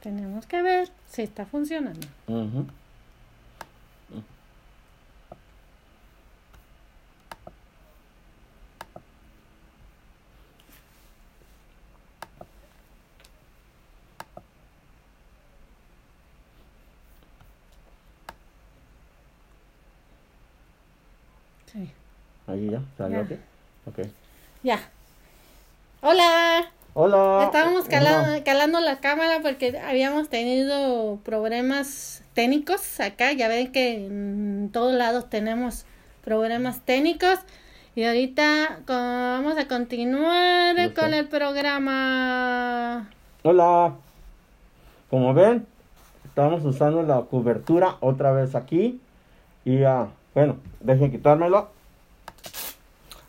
Tenemos que ver si está funcionando. Ujú. Sí. Salió Ya. aquí. Ok. Ya. Hola. Hola. Estábamos calando, calando la cámara porque habíamos tenido problemas técnicos acá. Ya ven que en todos lados tenemos problemas técnicos. Y ahorita vamos a continuar No sé. con el programa. Hola. Como ven, estamos usando la cobertura otra vez aquí. Y ah, bueno, dejen quitármelo.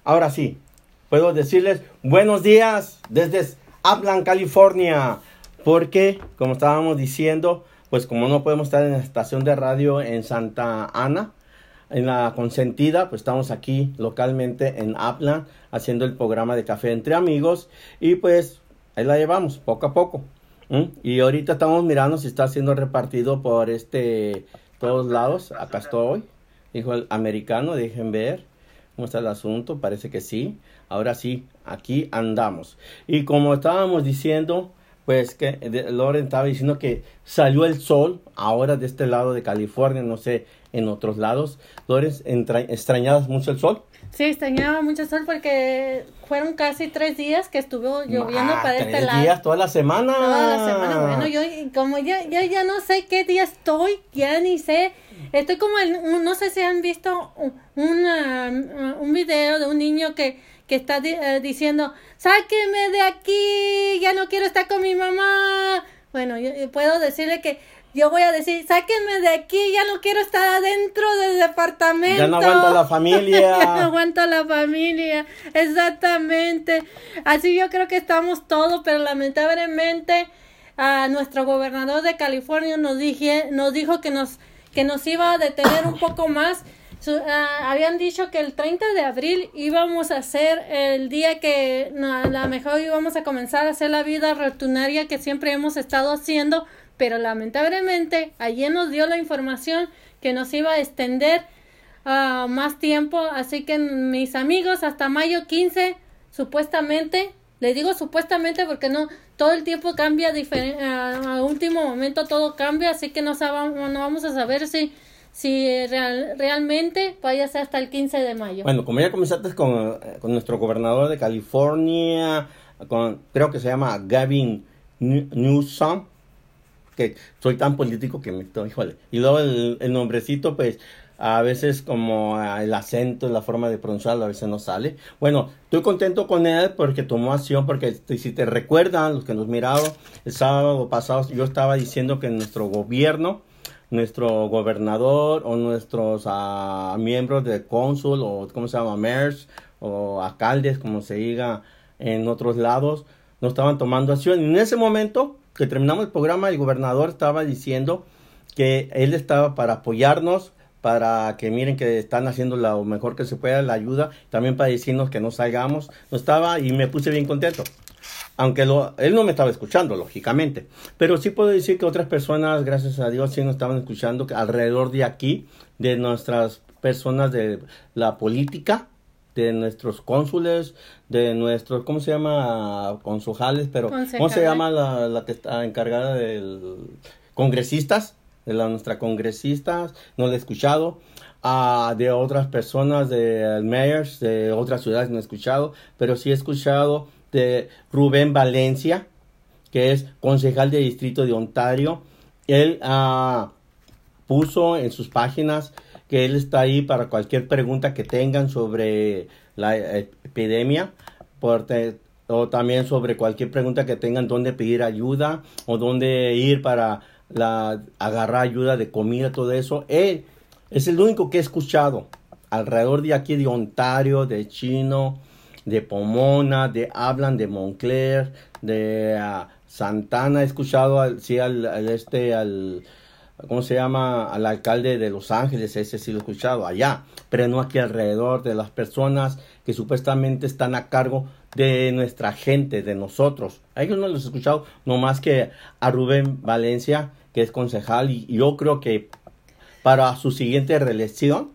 Ahora sí, puedo decirles buenos días desde Upland, California. Porque, como estábamos diciendo, pues como no podemos estar en la estación de radio en Santa Ana, en la consentida, pues estamos aquí localmente en Upland haciendo el programa de café entre amigos y pues ahí la llevamos poco a poco. Y ahorita estamos mirando si está siendo repartido por este todos lados. Acá estoy, dijo el americano, dejen ver cómo está el asunto, parece que sí. Ahora sí, aquí andamos. Y como estábamos diciendo, pues que de- Loren estaba diciendo que salió el sol ahora de este lado de California, no sé, en otros lados. Loren, ¿extrañabas mucho el sol? Sí, extrañaba mucho el sol porque fueron casi tres días que estuvo lloviendo Ah, para este tres lado. días, toda la semana. Toda la semana, bueno, yo como ya, ya, ya no sé qué día estoy, ya ni sé, estoy como en, no sé si han visto un, una- un video de un niño que, que está di- eh, diciendo, sáquenme de aquí, ya no quiero estar con mi mamá. Bueno, yo, yo puedo decirle que yo voy a decir, sáquenme de aquí, ya no quiero estar adentro del departamento. Ya no aguanta la ya no familia. aguanta la familia, exactamente. Así yo creo que estamos todos, pero lamentablemente a nuestro gobernador de California nos dije, nos dijo que nos que nos iba a detener un poco más. Ah, habían dicho que el 30 de abril íbamos a ser el día que no, a lo mejor íbamos a comenzar a hacer la vida rutinaria que siempre hemos estado haciendo, pero lamentablemente ayer nos dio la información que nos iba a extender ah, más tiempo, así que mis amigos hasta mayo 15 supuestamente, le digo supuestamente porque no todo el tiempo cambia a último momento todo cambia, así que no sabamos, no vamos a saber si si real- realmente vaya a ser hasta el 15 de mayo. Bueno, como ya comenzaste con, eh, con nuestro gobernador de California, con, creo que se llama Gavin New- Newsom, que soy tan político que me... Híjole. Y luego el, el nombrecito, pues, a veces como ah, el acento, la forma de pronunciarlo, a veces no sale. Bueno, estoy contento con él porque tomó acción, porque si te recuerdan, los que nos miraron, el sábado pasado yo estaba diciendo que nuestro gobierno, nuestro gobernador o nuestros ah, miembros de cónsul o cómo se llama, mayors o alcaldes, como se diga en otros lados, no estaban tomando acción. Y en ese momento que terminamos el programa, el gobernador estaba diciendo que él estaba para apoyarnos, para que miren que están haciendo lo mejor que se pueda, la ayuda, también para decirnos que no salgamos. No estaba y me puse bien contento. Aunque lo, él no me estaba escuchando, lógicamente. Pero sí puedo decir que otras personas, gracias a Dios, sí nos estaban escuchando que alrededor de aquí, de nuestras personas de la política, de nuestros cónsules, de nuestros, ¿cómo se llama? Consujales, pero ¿cómo se llama la, la que está encargada del congresistas? De la, nuestra congresistas, no la he escuchado. Ah, de otras personas, de mayors, de otras ciudades no he escuchado, pero sí he escuchado de Rubén Valencia, que es concejal de distrito de Ontario. Él ah, puso en sus páginas que él está ahí para cualquier pregunta que tengan sobre la eh, epidemia o también sobre cualquier pregunta que tengan dónde pedir ayuda o dónde ir para la, agarrar ayuda de comida, todo eso. Él es el único que he escuchado alrededor de aquí de Ontario, de Chino, de Pomona, de hablan de Moncler, de ah, Santana. He escuchado al, sí, al este, al, ¿cómo se llama? Al alcalde de Los Ángeles, ese sí lo he escuchado allá, pero no aquí alrededor de las personas que supuestamente están a cargo de nuestra gente, de nosotros. A ellos no los he escuchado, no más que a Rubén Valencia, que es concejal, y yo creo que para su siguiente reelección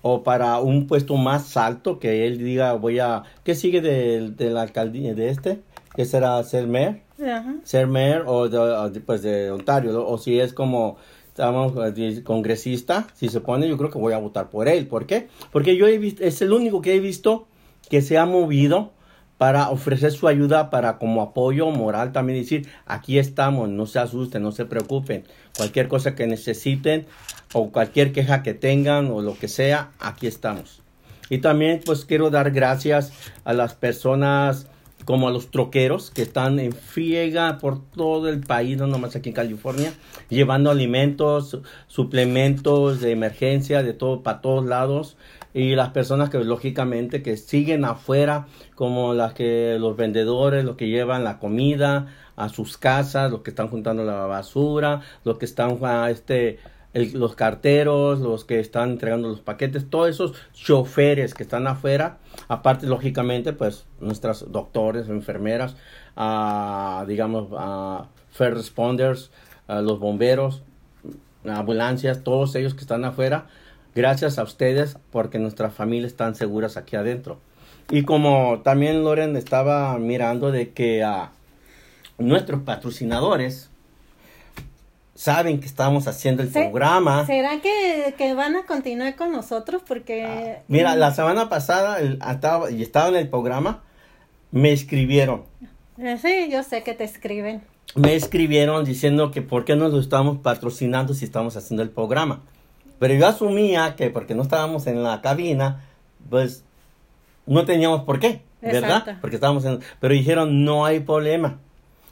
o para un puesto más alto que él diga voy a qué sigue de, de la alcaldía de este que será ser mayor Ajá. ser mayor o de, pues de Ontario o si es como estamos eh, congresista si se pone yo creo que voy a votar por él ¿por qué? porque yo he visto es el único que he visto que se ha movido para ofrecer su ayuda para como apoyo moral también decir aquí estamos no se asusten no se preocupen cualquier cosa que necesiten o cualquier queja que tengan o lo que sea aquí estamos y también pues quiero dar gracias a las personas como a los troqueros que están en friega por todo el país, no nomás aquí en California, llevando alimentos, suplementos de emergencia, de todo, para todos lados. Y las personas que lógicamente que siguen afuera, como las que los vendedores, los que llevan la comida a sus casas, los que están juntando la basura, los que están a este el, los carteros, los que están entregando los paquetes, todos esos choferes que están afuera, aparte lógicamente pues nuestras doctores, enfermeras, uh, digamos, uh, first responders, los bomberos, ambulancias, todos ellos que están afuera, gracias a ustedes porque nuestras familias están seguras aquí adentro. Y como también Loren estaba mirando de que nuestros patrocinadores, saben que estamos haciendo el Se- programa. ¿Será que, que van a continuar con nosotros? Porque... Mira, la semana pasada el- estaba, y estaba en el programa, me escribieron. Eh, Sí, yo sé que te escriben. Me escribieron diciendo que por qué no lo estamos patrocinando si estamos haciendo el programa. Pero yo asumía que porque no estábamos en la cabina, pues no teníamos por qué, ¿verdad? Exacto. Porque estábamos en... Pero dijeron, no hay problema.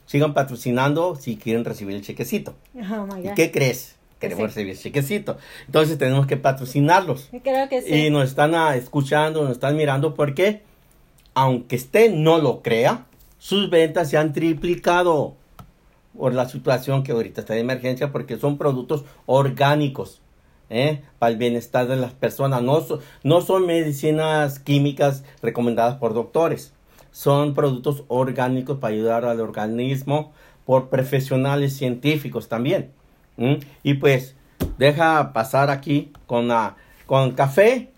Sigan patrocinando si quieren recibir el chequecito. Oh my ¿Y qué crees? Queremos Sí. recibir el chequecito. Entonces tenemos que patrocinarlos. Creo que sí. Y nos están ah, escuchando, nos están mirando porque, aunque usted no lo crea, sus ventas se han triplicado por la situación que ahorita está de emergencia porque son productos orgánicos. ¿Eh? Para el bienestar de las personas. No, no son medicinas químicas recomendadas por doctores. Son productos orgánicos para ayudar al organismo por profesionales científicos también. Y pues deja pasar aquí con, la con café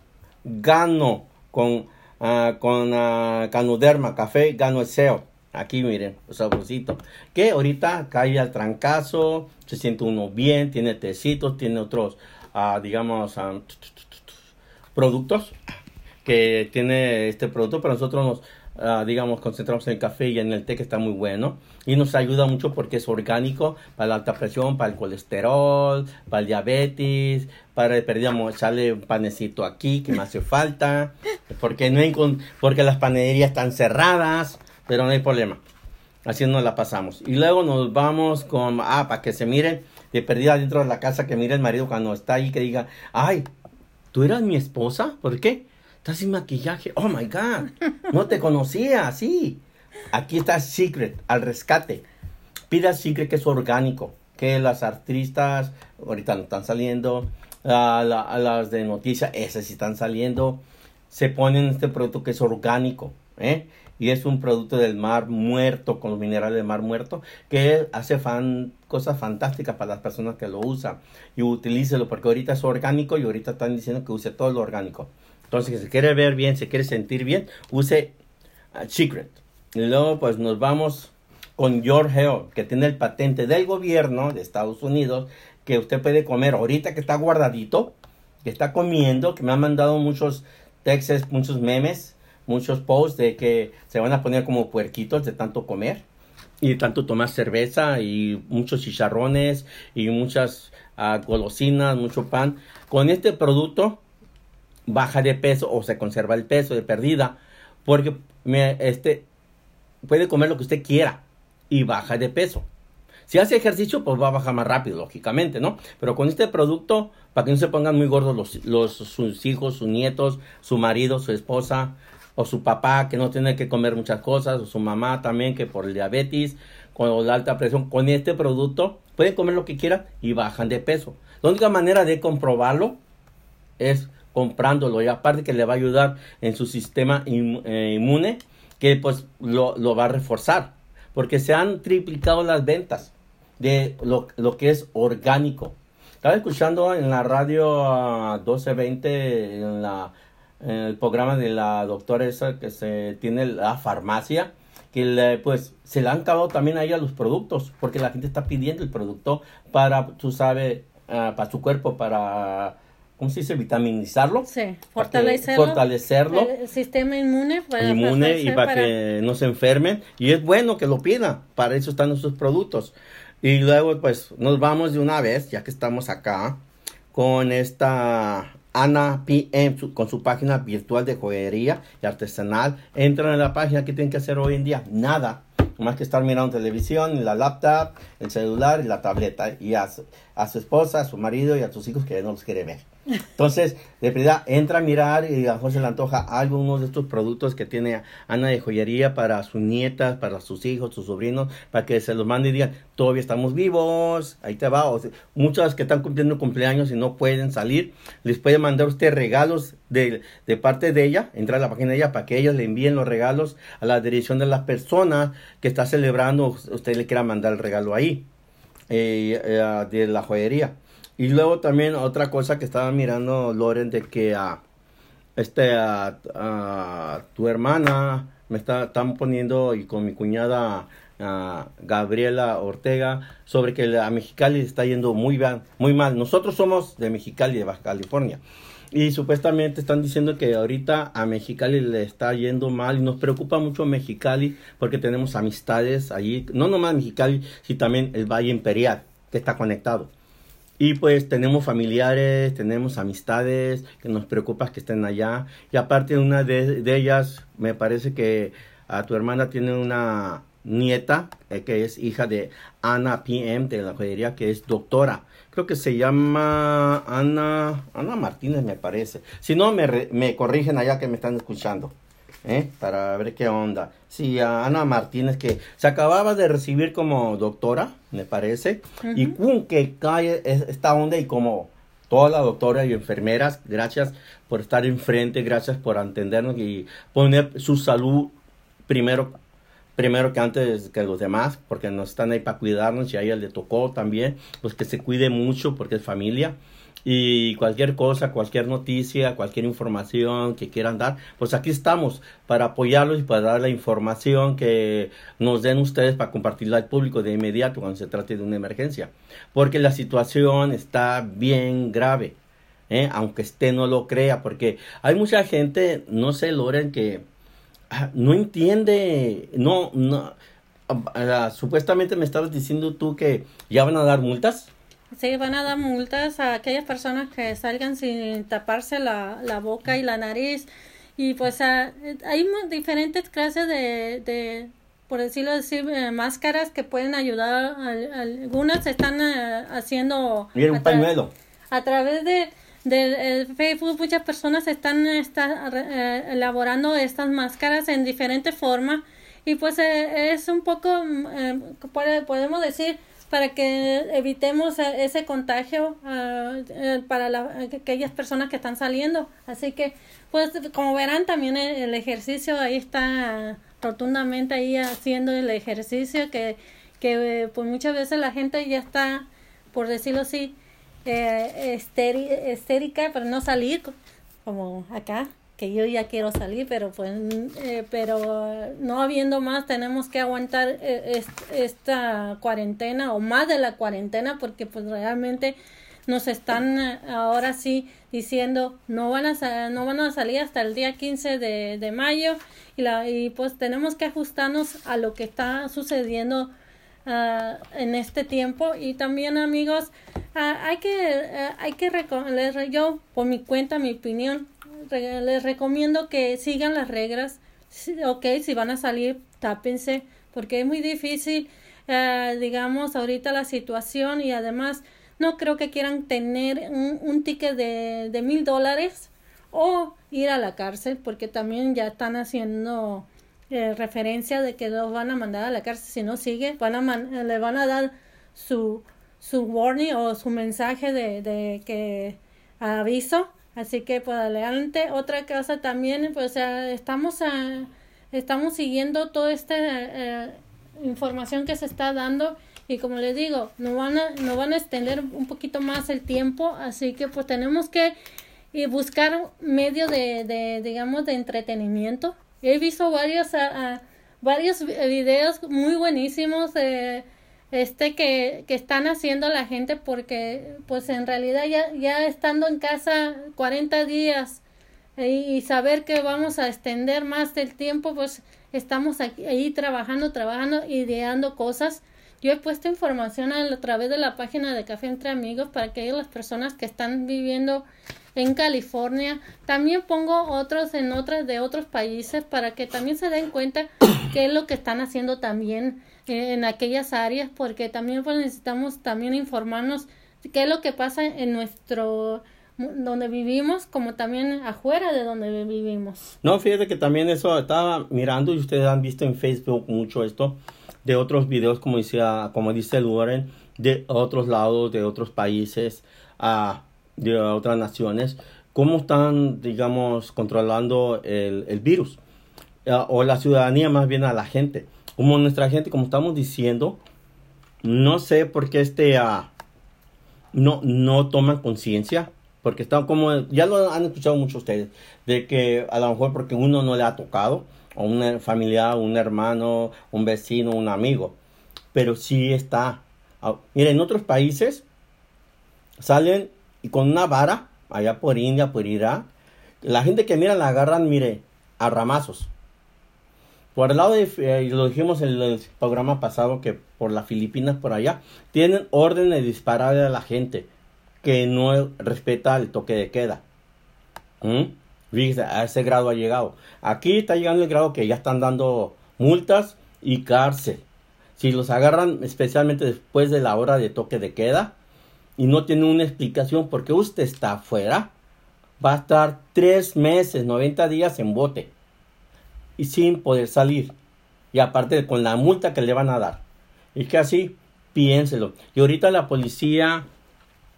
gano, con, ah, con ah, canoderma, café gano SEO. Aquí miren, sabrosito. Que ahorita cae al trancazo, se siente uno bien, tiene tecitos, tiene otros, ah, digamos, productos que tiene este producto, pero nosotros nos, ah, digamos, concentramos en el café y en el té que está muy bueno y nos ayuda mucho porque es orgánico para la alta presión, para el colesterol, para el diabetes, para perdíamos echarle un panecito aquí que me hace falta, porque no hay porque las panaderías están cerradas, pero no hay problema. Así nos la pasamos. Y luego nos vamos con, ah, para que se miren de perdida dentro de la casa, que mire el marido cuando está ahí, que diga, ay, ¿tú eras mi esposa? ¿Por qué? Estás sin maquillaje. Oh my God. No te conocía así. Aquí está Secret, al rescate. Pida Secret que es orgánico. Que las artistas ahorita no están saliendo. La- las de noticias, esas sí están saliendo. Se ponen este producto que es orgánico. ¿eh? Y es un producto del mar muerto, con los minerales del mar muerto, que hace cosas fantásticas para las personas que lo usan. Y utilícelo, porque ahorita es orgánico y ahorita están diciendo que use todo lo orgánico. Entonces, si se quiere ver bien, se quiere sentir bien, use ah, Secret. Y luego, pues nos vamos con Your Health, que tiene el patente del gobierno de Estados Unidos, que usted puede comer ahorita que está guardadito, que está comiendo, que me han mandado muchos textos, muchos memes, muchos posts de que se van a poner como puerquitos de tanto comer y tanto tomar cerveza y muchos chicharrones y muchas ah, golosinas, mucho pan. Con este producto baja de peso o se conserva el peso de perdida porque este puede comer lo que usted quiera y baja de peso. Si hace ejercicio, pues va a bajar más rápido, lógicamente, ¿no? Pero con este producto, para que no se pongan muy gordos los, sus hijos, sus nietos, su marido, su esposa, o su papá que no tiene que comer muchas cosas, o su mamá también que por el diabetes, con la alta presión, con este producto pueden comer lo que quieran y bajan de peso. La única manera de comprobarlo es comprándolo y aparte que le va a ayudar en su sistema eh, inmune que pues lo, lo, va a reforzar porque se han triplicado las ventas de lo, lo que es orgánico. Estaba escuchando en la radio 1220 en, la, en el programa de la doctora esa que se tiene la farmacia que le, pues se le han acabado también a ella los productos, porque la gente está pidiendo el producto para, tú sabes, uh, para su cuerpo, para, ¿cómo se dice? Vitaminizarlo. Sí, fortalecerlo. Fortalecerlo. El sistema inmune. Para, inmune y para, para, que no se enfermen. Y es bueno que lo pidan, para eso están nuestros productos. Y luego, pues, nos vamos de una vez, ya que estamos acá, con esta Ana PM con su página virtual de joyería y artesanal. Entran en la página que tienen que hacer hoy en día. Nada. Más que estar mirando televisión, la laptop, el celular y la tableta. Y a su, a su esposa, a su marido y a sus hijos que no los quiere ver. Entonces, de verdad, entra a mirar y a José le antoja algunos de estos productos que tiene Ana de joyería para sus nietas, para sus hijos, sus sobrinos, para que se los mande y digan, todavía estamos vivos, ahí te va. Muchas que están cumpliendo cumpleaños y no pueden salir, les puede mandar usted regalos de, de parte de ella, entra a la página de ella para que ellos le envíen los regalos a la dirección de las personas que está celebrando, usted le quiera mandar el regalo ahí, eh, eh, de la joyería. Y luego también otra cosa que estaba mirando, Loren, de que a este, a, tu hermana me está, están poniendo y con mi cuñada Gabriela Ortega sobre que a Mexicali está yendo muy bien, muy mal. Nosotros somos de Mexicali, de Baja California. Y supuestamente están diciendo que ahorita a Mexicali le está yendo mal y nos preocupa mucho Mexicali porque tenemos amistades allí, no nomás Mexicali, sino también el Valle Imperial que está conectado. Y pues tenemos familiares, tenemos amistades que nos preocupa que estén allá. Y aparte una de, de ellas, me parece que a tu hermana tiene una nieta eh, que es hija de Ana PM de la joyería que es doctora. Creo que se llama Ana, Ana Martínez me parece. Si no, me, me corrigen allá que me están escuchando. ¿Eh? para ver qué onda. Sí, a Ana Martínez, que se acababa de recibir como doctora, me parece, y pum, que cae esta onda y como toda la doctora y enfermeras, gracias por estar enfrente, gracias por entendernos y poner su salud primero primero que antes que los demás, porque nos están ahí para cuidarnos y a ella le tocó también, pues que se cuide mucho porque es familia y cualquier cosa, cualquier noticia, cualquier información que quieran dar, pues aquí estamos para apoyarlos y para dar la información que nos den ustedes para compartirla al público de inmediato cuando se trate de una emergencia, porque la situación está bien grave, ¿eh? aunque usted no lo crea, porque hay mucha gente, no sé, Loren, que ah, no entiende, no, no, uh, supuestamente me estabas diciendo tú que ya van a dar multas. Sí, van a dar multas a aquellas personas que salgan sin taparse la, la boca y la nariz. Y pues a, hay diferentes clases de, de, por decirlo así, eh, máscaras que pueden ayudar. A, algunas están eh, haciendo... Mira, un pañuelo. A través de, de, Facebook muchas personas están está, eh, elaborando estas máscaras en diferentes formas. Y pues es un poco, podemos decir, para que evitemos e-, ese contagio uh, para la, aquellas personas que están saliendo. Así que, pues, como verán, también el, ejercicio ahí está rotundamente ahí haciendo el ejercicio que, que pues muchas veces la gente ya está, por decirlo así, eh, estérica para no salir, como acá que yo ya quiero salir, pero pues, eh, pero no habiendo más, tenemos que aguantar eh, esta cuarentena o más de la cuarentena, porque pues realmente nos están eh, ahora sí diciendo no van a no van a salir hasta el día 15 de, de mayo y la y pues tenemos que ajustarnos a lo que está sucediendo uh, en este tiempo. Y también amigos uh, hay que uh, hay que yo por mi cuenta mi opinión les recomiendo que sigan las reglas. Ok, si van a salir, tápense, porque es muy difícil, eh, digamos, ahorita la situación y además no creo que quieran tener un, ticket de, mil dólares o ir a la cárcel, porque también ya están haciendo eh, referencia de que los van a mandar a la cárcel si no sigue, van a le van a dar su, su warning o su mensaje de, de que aviso. Así que pues adelante. Otra cosa también, pues estamos, a, estamos siguiendo toda esta eh, información que se está dando y como les digo, no van a, no van a extender un poquito más el tiempo, así que pues tenemos que buscar medio de, de, digamos, de entretenimiento. He visto varios, varios videos muy buenísimos de este que, que están haciendo la gente porque pues en realidad ya, ya estando en casa 40 días y, saber que vamos a extender más el tiempo pues estamos aquí, ahí trabajando, trabajando, ideando cosas. Yo he puesto información a, a través de la página de Café Entre Amigos para que las personas que están viviendo en California. También pongo otros en otras de otros países para que también se den cuenta qué es lo que están haciendo también en aquellas áreas, porque también pues, necesitamos también informarnos qué es lo que pasa en nuestro donde vivimos como también afuera de donde vivimos. No, fíjate que también eso estaba mirando y ustedes han visto en Facebook mucho esto de otros videos como decía como dice Luren de otros lados de otros países a de otras naciones, cómo están, digamos, controlando el, el virus. o la ciudadanía más bien a la gente. Como nuestra gente, como estamos diciendo, no sé por qué este, uh, no, no toman conciencia. Porque están como, ya lo han escuchado muchos ustedes, de que a lo mejor porque uno no le ha tocado, o un familiar, un hermano, un vecino, un amigo. Pero sí está. Miren, en otros países salen y con una vara, allá por India, por Irak, la gente que mira la agarran, mire, a ramazos. Por el lado de, eh, lo dijimos en el programa pasado, que por las Filipinas, por allá, tienen orden de disparar a la gente que no respeta el toque de queda. ¿Mm? a ese grado ha llegado. Aquí está llegando el grado que ya están dando multas y cárcel. Si los agarran, especialmente después de la hora de toque de queda, y no tiene una explicación porque usted está afuera, va a estar tres meses, 90 días en bote y sin poder salir. Y aparte con la multa que le van a dar. Y que así, piénselo. Y ahorita la policía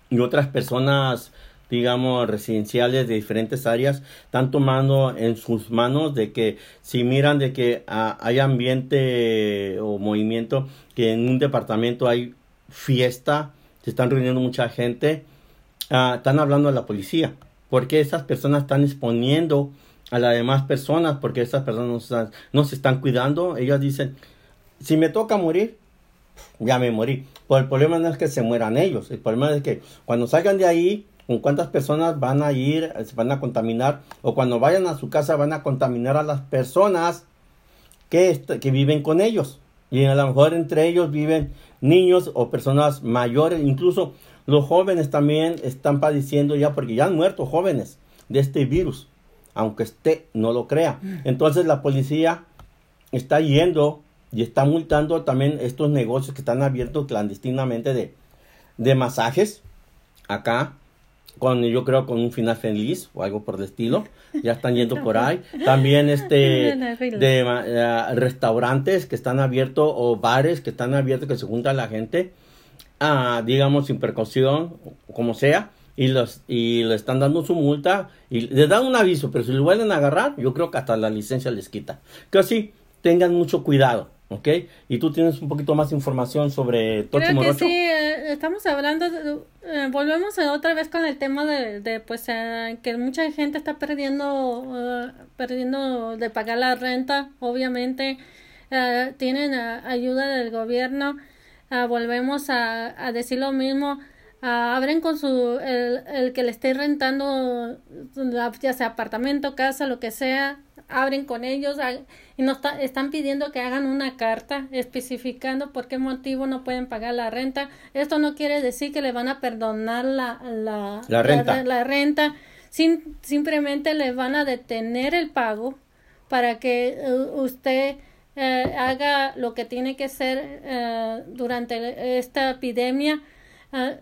y otras personas, digamos, residenciales de diferentes áreas, están tomando en sus manos de que si miran de que ah, hay ambiente o movimiento, que en un departamento hay fiesta, se están reuniendo mucha gente, ah, están hablando a la policía, porque esas personas están exponiendo a las demás personas, porque esas personas no, se están cuidando, ellas dicen, si me toca morir, ya me morí. Pero el problema no es que se mueran ellos, el problema es que cuando salgan de ahí, con cuántas personas van a ir, se van a contaminar, o cuando vayan a su casa van a contaminar a las personas que, que viven con ellos. Y a lo mejor entre ellos viven niños o personas mayores, incluso los jóvenes también están padeciendo ya porque ya han muerto jóvenes de este virus, aunque usted no lo crea. Mm. Entonces la policía está yendo y está multando también estos negocios que están abiertos clandestinamente de, de masajes acá con yo creo con un final feliz o algo por el estilo. Ya están yendo por ahí. También este de eh, restaurantes que están abiertos o bares que están abiertos que se junta la gente ah, digamos sin precaución como sea y los y le están dando su multa y les dan un aviso pero si lo vuelven a agarrar yo creo que hasta la licencia les quita. Que así tengan mucho cuidado ¿ok? Y tú tienes un poquito más información sobre Tochi Creo que sí, eh, estamos hablando, eh, volvemos otra vez con el tema de, de pues, eh, que mucha gente está perdiendo, perdiendo de pagar la renta, obviamente, tienen ayuda del gobierno, volvemos a, a, decir lo mismo, abren con su, el, el que le esté rentando, ya sea apartamento, casa, lo que sea, abren con ellos y nos están pidiendo que hagan una carta especificando por qué motivo no pueden pagar la renta. Esto no quiere decir que le van a perdonar la, la, renta. La, renta. Sin, simplemente le van a detener el pago para que eh, usted eh, haga lo que tiene que hacer eh, durante esta epidemia.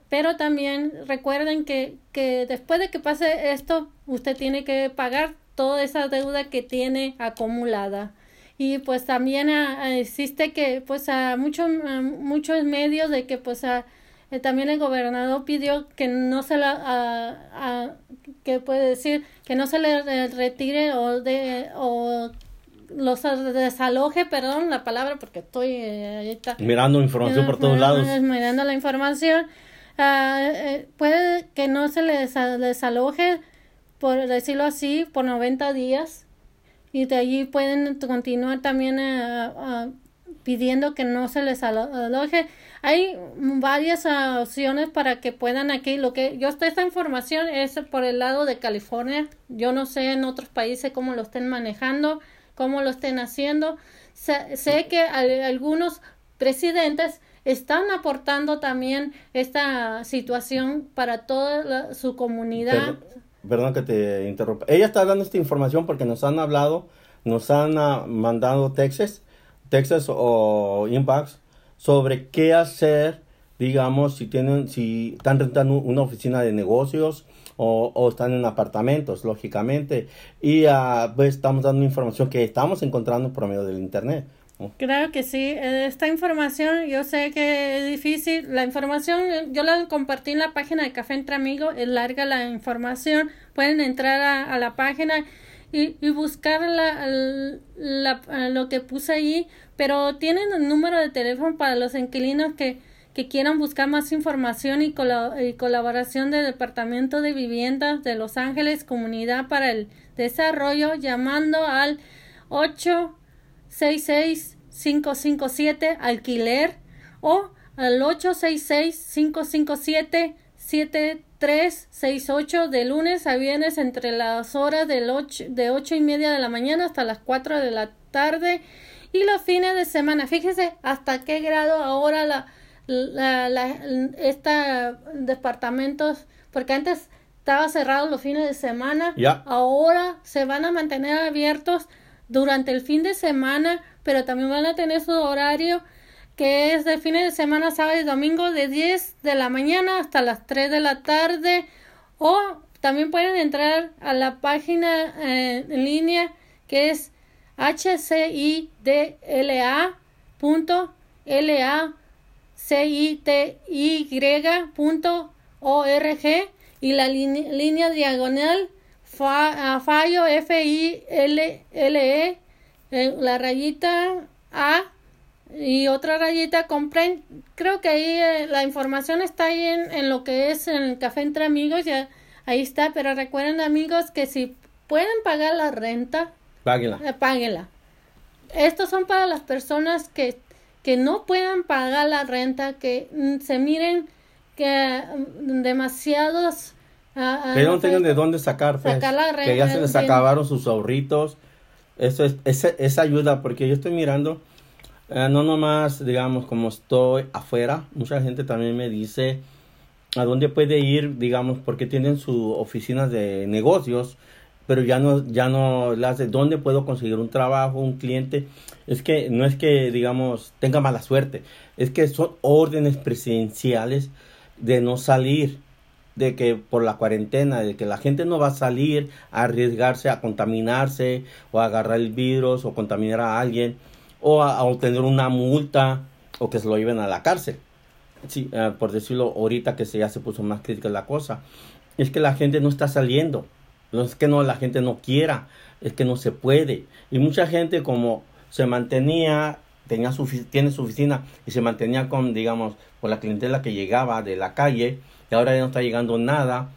Pero también recuerden que, que después de que pase esto, usted tiene que pagar toda esa deuda que tiene acumulada. Y pues también ah, existe que pues a muchos muchos medios de que pues a, eh, también el gobernador pidió que no se la a, que puede decir que no se le retire o de o los desaloje, perdón la palabra porque estoy eh, mirando información por todos lados. Mirando la información. Ah, eh, puede que no se le desaloje, por decirlo así, por 90 días. Y de allí pueden continuar también eh, pidiendo que no se les aloje. Hay varias opciones para que puedan aquí. Lo que yo estoy, esta información es por el lado de California. Yo no sé en otros países cómo lo estén manejando cómo lo estén haciendo. Sé, que algunos presidentes están aportando también esta situación para toda su comunidad. Perdón, que te interrumpa. Ella está dando esta información porque nos han hablado, nos han ah, mandado Texas, Texas o Inbox sobre qué hacer, digamos, si tienen, si están rentando una oficina de negocios o, o están en apartamentos, lógicamente. Y uh, pues estamos dando información que estamos encontrando por medio del Internet. Claro que sí, esta información yo sé que es difícil, la información yo la compartí en la página de Café Entre Amigos, es larga la información, pueden entrar a, a la página y, y buscar la, la, lo que puse ahí, pero tienen el número de teléfono para los inquilinos que, que quieran buscar más información y, colaboración del Departamento de Vivienda de Los Ángeles Comunidad para el Desarrollo llamando al 866-557 alquiler o al 866-557-7368 de lunes a viernes entre las horas del 8, de ocho y media de la mañana hasta las 4 de la tarde y los fines de semana. Fíjese hasta qué grado ahora la la, la, esta departamentos, porque antes estaba cerrado los fines de semana, ahora se van a mantener abiertos durante el fin de semana, pero también van a tener su horario que es de fines de semana, sábado y domingo, de 10 de la mañana hasta las 3 de la tarde, o también pueden entrar a la página eh, en línea que es hcidla.la CITY.org y la línea diagonal fallo F I L L E eh, la rayita A y otra rayita compren. Creo que ahí eh, la información está ahí en, en, lo que es en el café entre amigos ya ahí está pero recuerden amigos que si pueden pagar la renta páguenla eh, páguenla estos son para las personas que que no puedan pagar la renta, que mm, se miren que mm, demasiados... Uh, que no tengan de dónde sacar, pues, que ya se les acabaron sus ahorritos. Eso es, esa, ayuda, porque yo estoy mirando, eh, no nomás, digamos, como estoy afuera, mucha gente también me dice a dónde puede ir, digamos, porque tienen su oficina de negocios, pero ya no, ya no las de dónde puedo conseguir un trabajo, un cliente. Es que no es que, digamos, tenga mala suerte, es que son órdenes presidenciales de no salir, de que por la cuarentena, de que la gente no va a salir a arriesgarse a contaminarse o a agarrar el virus o contaminar a alguien o a, obtener una multa o que se lo lleven a la cárcel. Sí, eh, por decirlo ahorita que se, ya se puso más crítica la cosa. Es que la gente no está saliendo no es que no la gente no quiera, es que no se puede. Y mucha gente como se mantenía, tenía su, tiene su oficina y se mantenía con, digamos, con la clientela que llegaba de la calle y ahora ya no está llegando nada.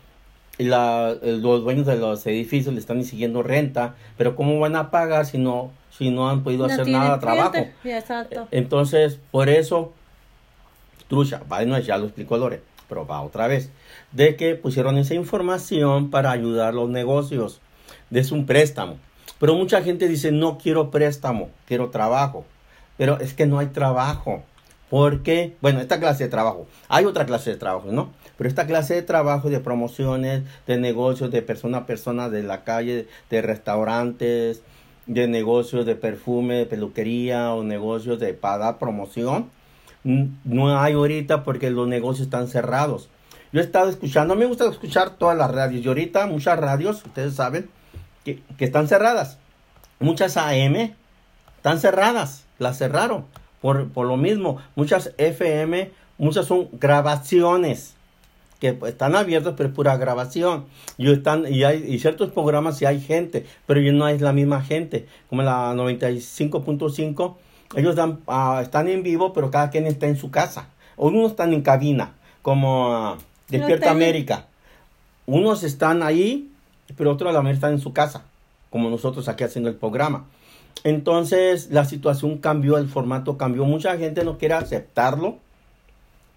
La, los dueños de los edificios le están siguiendo renta, pero ¿cómo van a pagar si no, si no han podido hacer nada de trabajo? Entonces, por eso, trucha, bueno, ya lo explicó Lore, pero va otra vez de que pusieron esa información para ayudar a los negocios. Es un préstamo. Pero mucha gente dice, no quiero préstamo, quiero trabajo. Pero es que no hay trabajo. ¿Por qué? Bueno, esta clase de trabajo. Hay otra clase de trabajo, ¿no? Pero esta clase de trabajo de promociones, de negocios, de persona a persona, de la calle, de restaurantes, de negocios de perfume, de peluquería o negocios de para dar promoción, no hay ahorita porque los negocios están cerrados. Yo he estado escuchando, me gusta escuchar todas las radios y ahorita muchas radios, ustedes saben, que, que están cerradas. Muchas AM están cerradas, las cerraron por, por lo mismo. Muchas FM, muchas son grabaciones que están abiertos pero es pura grabación. Y están y hay y ciertos programas sí hay gente pero no es la misma gente como la 95.5 ellos dan ah, están en vivo pero cada quien está en su casa. Unos están en cabina como ah, Despierta América. Unos están ahí pero otros a la vez están en su casa como nosotros aquí haciendo el programa entonces la situación cambió el formato cambió mucha gente no quiere aceptarlo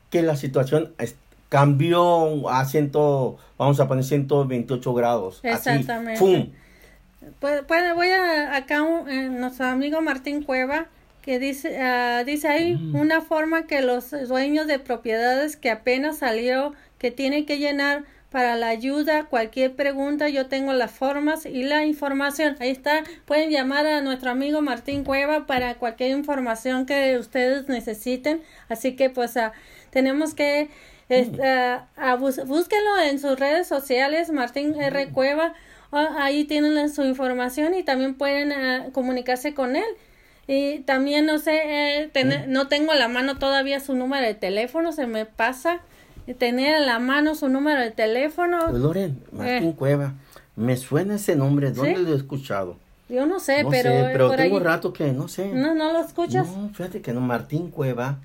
que la situación cambió a ciento, vamos a poner 128 grados. Exactamente. ¡Fum! Pues, pues, voy a acá eh, nuestro amigo Martín Cueva que dice uh, dice ahí mm. una forma que los dueños de propiedades que apenas salió que tienen que llenar para la ayuda, cualquier pregunta, yo tengo las formas y la información. Ahí está, pueden llamar a nuestro amigo Martín Cueva para cualquier información que ustedes necesiten. Así que pues uh, tenemos que uh, búsquenlo en sus redes sociales, Martín R. Cueva. ahí tienen su información y también pueden comunicarse con él. Y también no sé, eh, no tengo a la mano todavía su número de teléfono, se me pasa tener a la mano su número de teléfono. Pues, Loren, Martín eh. Cueva, me suena ese nombre, ¿dónde lo he escuchado? Yo no sé, pero. Sé, pero tengo rato que no sé. No, no lo escuchas. No, fíjate que no, Martín Cueva.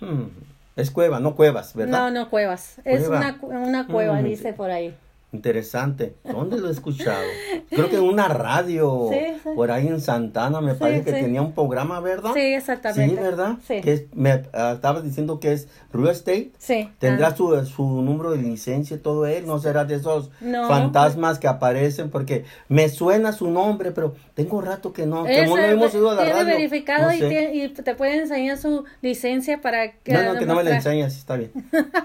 Hmm, es cueva, no cuevas, ¿verdad? No, no cuevas. Es una, una cueva, mm, dice por ahí. Interesante. ¿Dónde lo he escuchado? Creo que en una radio por ahí en Santana me parece que tenía un programa, ¿verdad? Sí, exactamente. Sí, ¿verdad? Sí. Que me ah, estabas diciendo que es real estate. Sí. Tendrá ah. su, su número de licencia y todo él. No será de esos fantasmas que aparecen porque me suena su nombre, pero tengo rato que no. Que no hemos ido a la tiene verificado y, y, te puede enseñar su licencia para que. No, no, que no me la enseñas, está bien.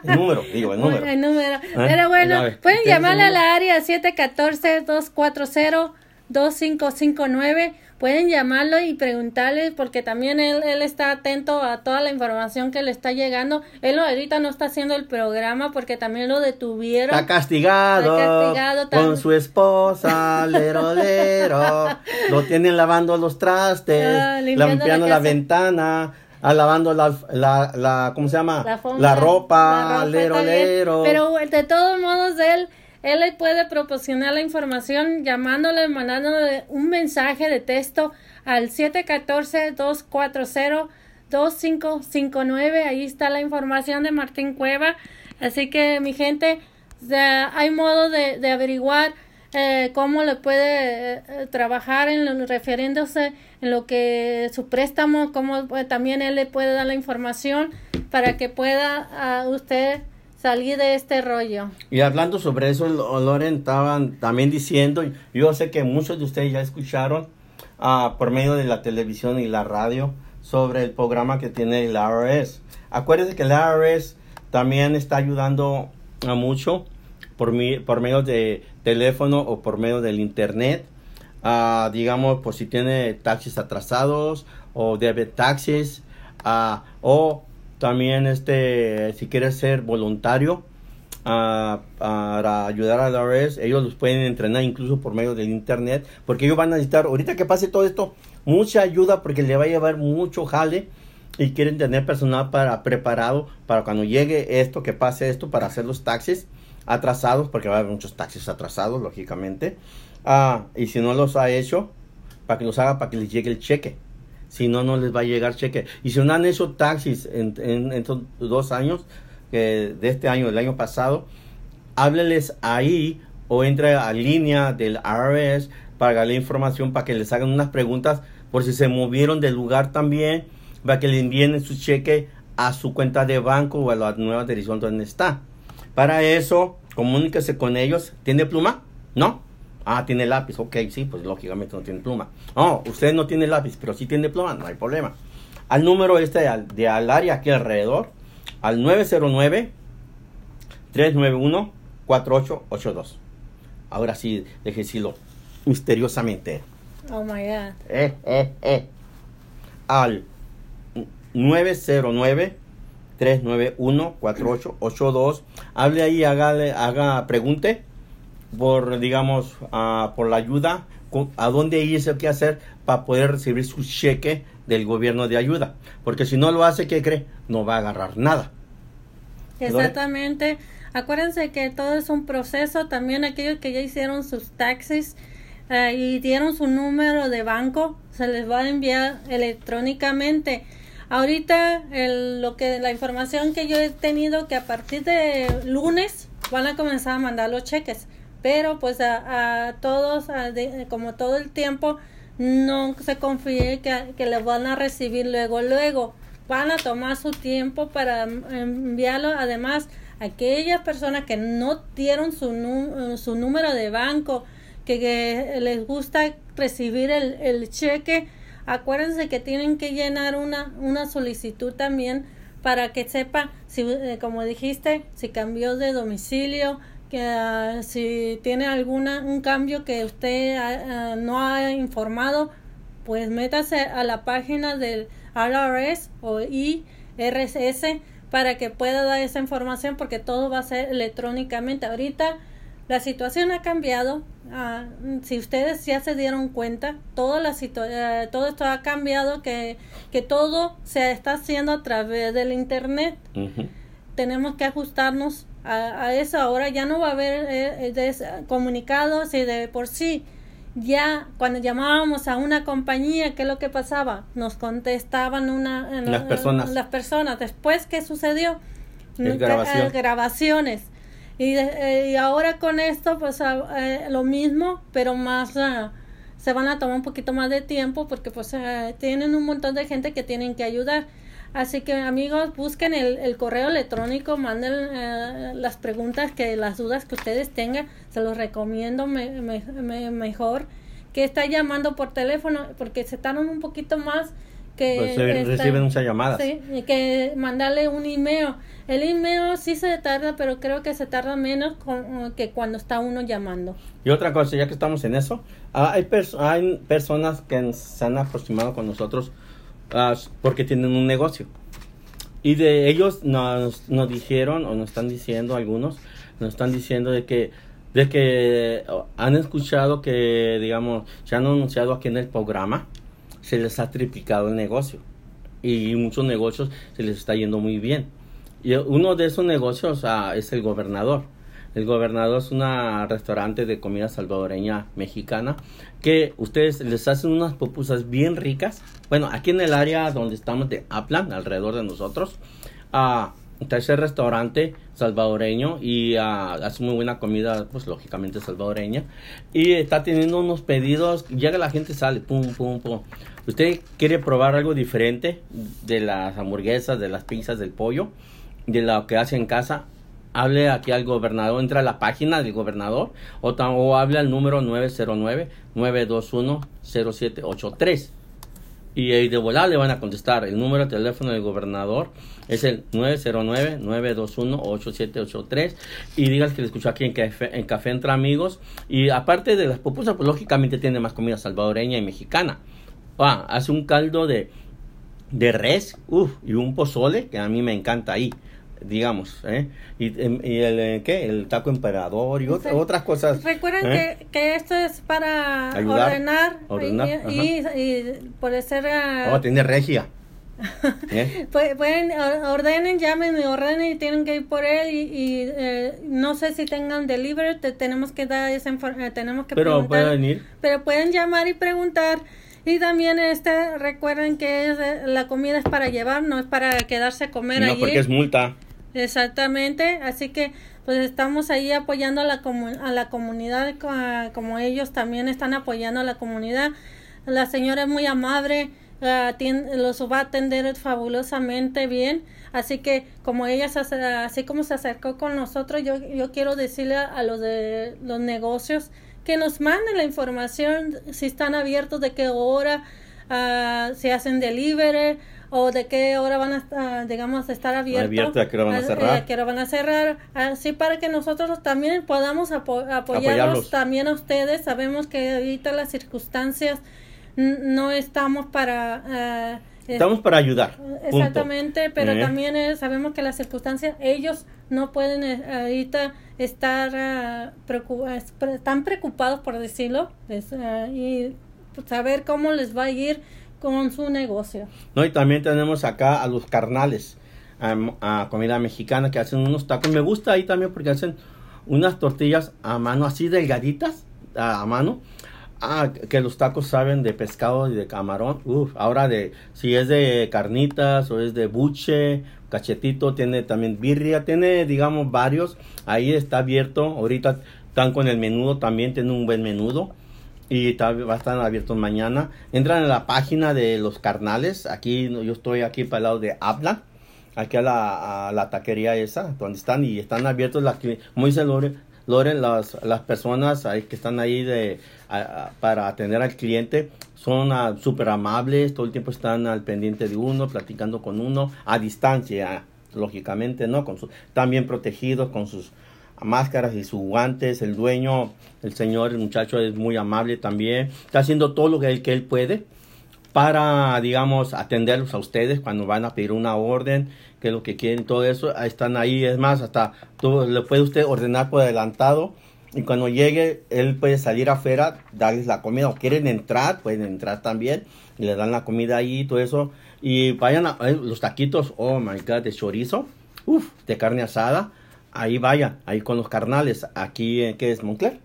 El número, digo, el número. El número. ¿Eh? Pero bueno, pueden llamar a la área 714-240-2559. Pueden llamarlo y preguntarle porque también él, él está atento a toda la información que le está llegando. Él ahorita no está haciendo el programa porque también lo detuvieron. Está castigado, con su esposa, lero, lero. lo tienen lavando los trastes, ah, limpiando, la, ventana Ah, lavando la, la, la, ¿cómo se llama? La, ropa, lero, lero. Pero de todos modos, él, él le puede proporcionar la información llamándole, mandándole un mensaje de texto al 714-240-2559. Ahí está la información de Martín Cueva. Así que, mi gente, hay modo de, averiguar eh, cómo le puede eh, trabajar en refiriéndose en lo que su préstamo, cómo también él le puede dar la información para que pueda a usted salir de este rollo. Y hablando sobre eso, Loren estaban también diciendo, yo sé que muchos de ustedes ya escucharon uh, por medio de la televisión y la radio sobre el programa que tiene el IRS. Acuérdense que el IRS también está ayudando a mucho por, mi, por medio de teléfono o por medio del internet. Uh, digamos, por si tiene taxis atrasados o debe taxis uh, o también, este, si quieres ser voluntario uh, para ayudar a la red, ellos los pueden entrenar incluso por medio del internet, porque ellos van a necesitar, ahorita que pase todo esto, mucha ayuda porque le va a llevar mucho jale y quieren tener personal para preparado para cuando llegue esto, que pase esto, para hacer los taxis atrasados, porque va a haber muchos taxis atrasados, lógicamente. Uh, y si no los ha hecho, para que los haga, para que les llegue el cheque si no, no les va a llegar cheque. Y si no han hecho taxis en, estos dos años, de este año, del año pasado, hábleles ahí o entre a línea del IRS para darle información, para que les hagan unas preguntas por si se movieron del lugar también, para que le envíen su cheque a su cuenta de banco o a la nueva dirección donde está. Para eso, comuníquese con ellos. ¿Tiene pluma? ¿No? Ah, tiene lápiz, ok, sí, pues lógicamente no tiene pluma. No, usted no tiene lápiz, pero sí tiene pluma, no hay problema. Al número este de, al área aquí alrededor, al 909-391-4882. Ahora sí, deje decirlo misteriosamente. Oh my God. Eh, eh, eh. Al 909 391-4882. Hable ahí, haga, haga pregunte por, digamos, por la ayuda, a dónde irse, qué hacer para poder recibir su cheque del gobierno de ayuda. Porque si no lo hace, ¿qué cree? No va a agarrar nada. Exactamente. Acuérdense que todo es un proceso. También aquellos que ya hicieron sus taxis uh, y dieron su número de banco, se les va a enviar electrónicamente. Ahorita el, lo que la información que yo he tenido que a partir de lunes van a comenzar a mandar los cheques, pero pues a, a todos a de, como todo el tiempo no se confíe que, que le van a recibir luego luego. Van a tomar su tiempo para enviarlo. Además aquellas personas que no dieron su, su número de banco que, que les gusta recibir el, el cheque acuérdense que tienen que llenar una, una solicitud también para que sepa si, eh, como dijiste, si cambió de domicilio, que uh, si tiene alguna un cambio que usted uh, no ha informado, pues métase a la página del RRS o IRS para que pueda dar esa información porque todo va a ser electrónicamente. Ahorita la situación ha cambiado. Ah, si ustedes ya se dieron cuenta, toda la eh, todo esto ha cambiado, que, que todo se está haciendo a través del Internet. Tenemos que ajustarnos a, a, eso. Ahora ya no va a haber eh, eh comunicados y de por sí. Ya cuando llamábamos a una compañía, ¿qué es lo que pasaba? Nos contestaban una, las personas. Las personas. Después, ¿qué sucedió? Grabación. grabaciones y, eh, y ahora con esto, pues eh, lo mismo, pero más uh, se van a tomar un poquito más de tiempo porque pues uh, tienen un montón de gente que tienen que ayudar. Así que amigos, busquen el, el correo electrónico, manden uh, las preguntas, que las dudas que ustedes tengan, se los recomiendo me, me, me, mejor que está llamando por teléfono porque se tardan un poquito más que pues reciben muchas llamadas. Sí, que mandarle un email. El email sí se tarda, pero creo que se tarda menos con, que cuando está uno llamando. Y otra cosa, ya que estamos en eso, uh, hay, pers hay personas que se han aproximado con nosotros uh, porque tienen un negocio. Y de ellos nos, nos dijeron, o nos están diciendo algunos, nos están diciendo de que de que han escuchado que, digamos, se han anunciado aquí en el programa se les ha triplicado el negocio y muchos negocios se les está yendo muy bien. Y uno de esos negocios ah, es el gobernador. El gobernador es un restaurante de comida salvadoreña mexicana que ustedes les hacen unas pupusas bien ricas. Bueno, aquí en el área donde estamos de Aplan, alrededor de nosotros, uh, está ese restaurante salvadoreño y uh, hace muy buena comida, pues lógicamente salvadoreña. Y está teniendo unos pedidos, llega la gente, sale, pum, pum, pum usted quiere probar algo diferente de las hamburguesas, de las pizzas, del pollo, de lo que hace en casa, hable aquí al gobernador, entra a la página del gobernador o, hable al número 909-921-0783. Y, y de volada le van a contestar. El número de teléfono del gobernador es el 909-921-8783. Y digas que le escuchó aquí en Café, en Café Entre Amigos. Y aparte de las pupusas, pues lógicamente tiene más comida salvadoreña y mexicana ah, hace un caldo de, de res y un pozole que a mí me encanta ahí digamos, ¿eh? Y, em, y el, eh, ¿qué? El taco emperador y otra, otras cosas. Recuerden ¿eh? que, que, esto es para Ayudar, ordenar, y, y, y, por ser... Uh, oh, tiene regia. ¿Eh? pueden, ordenen, llamen y ordenen y tienen que ir por él y, y eh, no sé si tengan delivery, te, tenemos que dar esa información, tenemos que Pero pueden ir. Pero pueden llamar y preguntar y también este recuerden que es, la comida es para llevar, no es para quedarse a comer no, porque es multa. Exactamente, así que pues estamos ahí apoyando a la, a la comunidad como ellos también están apoyando a la comunidad. La señora es muy amable, los va a atender fabulosamente bien. Así que como ella así como se acercó con nosotros, yo, yo quiero decirle a los de los negocios que nos manden la información si están abiertos, de qué hora, uh, si hacen delivery o de qué hora van a, digamos, estar abiertos. a qué hora van a cerrar. A, qué hora van a cerrar. Así para que nosotros también podamos apoyarlos también a ustedes. Sabemos que ahorita las circunstancias no estamos para... Uh, Estamos para ayudar. punto. Exactamente, pero ¿Eh? también eh, sabemos que las circunstancias, ellos no pueden eh, ahorita estar ah, preocu- eh, pre- tan preocupados, por decirlo, es, y saber cómo les va a ir con su negocio. ¿no? Y también tenemos acá a los carnales, a, comida mexicana que hacen unos tacos. Me gusta ahí también porque hacen unas tortillas a mano así delgaditas, a, a mano. Ah, que los tacos saben de pescado y de camarón. Uf, ahora de si es de carnitas o es de buche, cachetito, tiene también birria, tiene digamos varios. Ahí está abierto. Ahorita están con el menudo también, tiene un buen menudo y va a estar abiertos mañana. Entran en la página de los carnales. Aquí yo estoy aquí para el lado de Habla. Aquí a la, taquería esa, donde están y están abiertos, la, que- como dice Lore, Lore, las, las personas que están ahí de, a- para atender al cliente son ah, súper amables, todo el tiempo están al pendiente de uno, platicando con uno, a distancia, lógicamente, ¿no? Con su, bien protegidos con sus máscaras y sus guantes. El dueño, el señor, el muchacho es muy amable también. Está haciendo todo lo que él, que él puede para, digamos, atenderlos a ustedes cuando van a pedir una orden, que es lo que quieren, todo eso. Están ahí, es más, hasta todo, le puede usted ordenar por adelantado. Y cuando llegue, él puede salir afuera, darles la comida. O quieren entrar, pueden entrar también. Y le dan la comida ahí, todo eso. Y vayan a eh, los taquitos, oh my god, de chorizo, uff, de carne asada. Ahí vayan, ahí con los carnales. Aquí, eh, ¿qué es? ¿Moncler?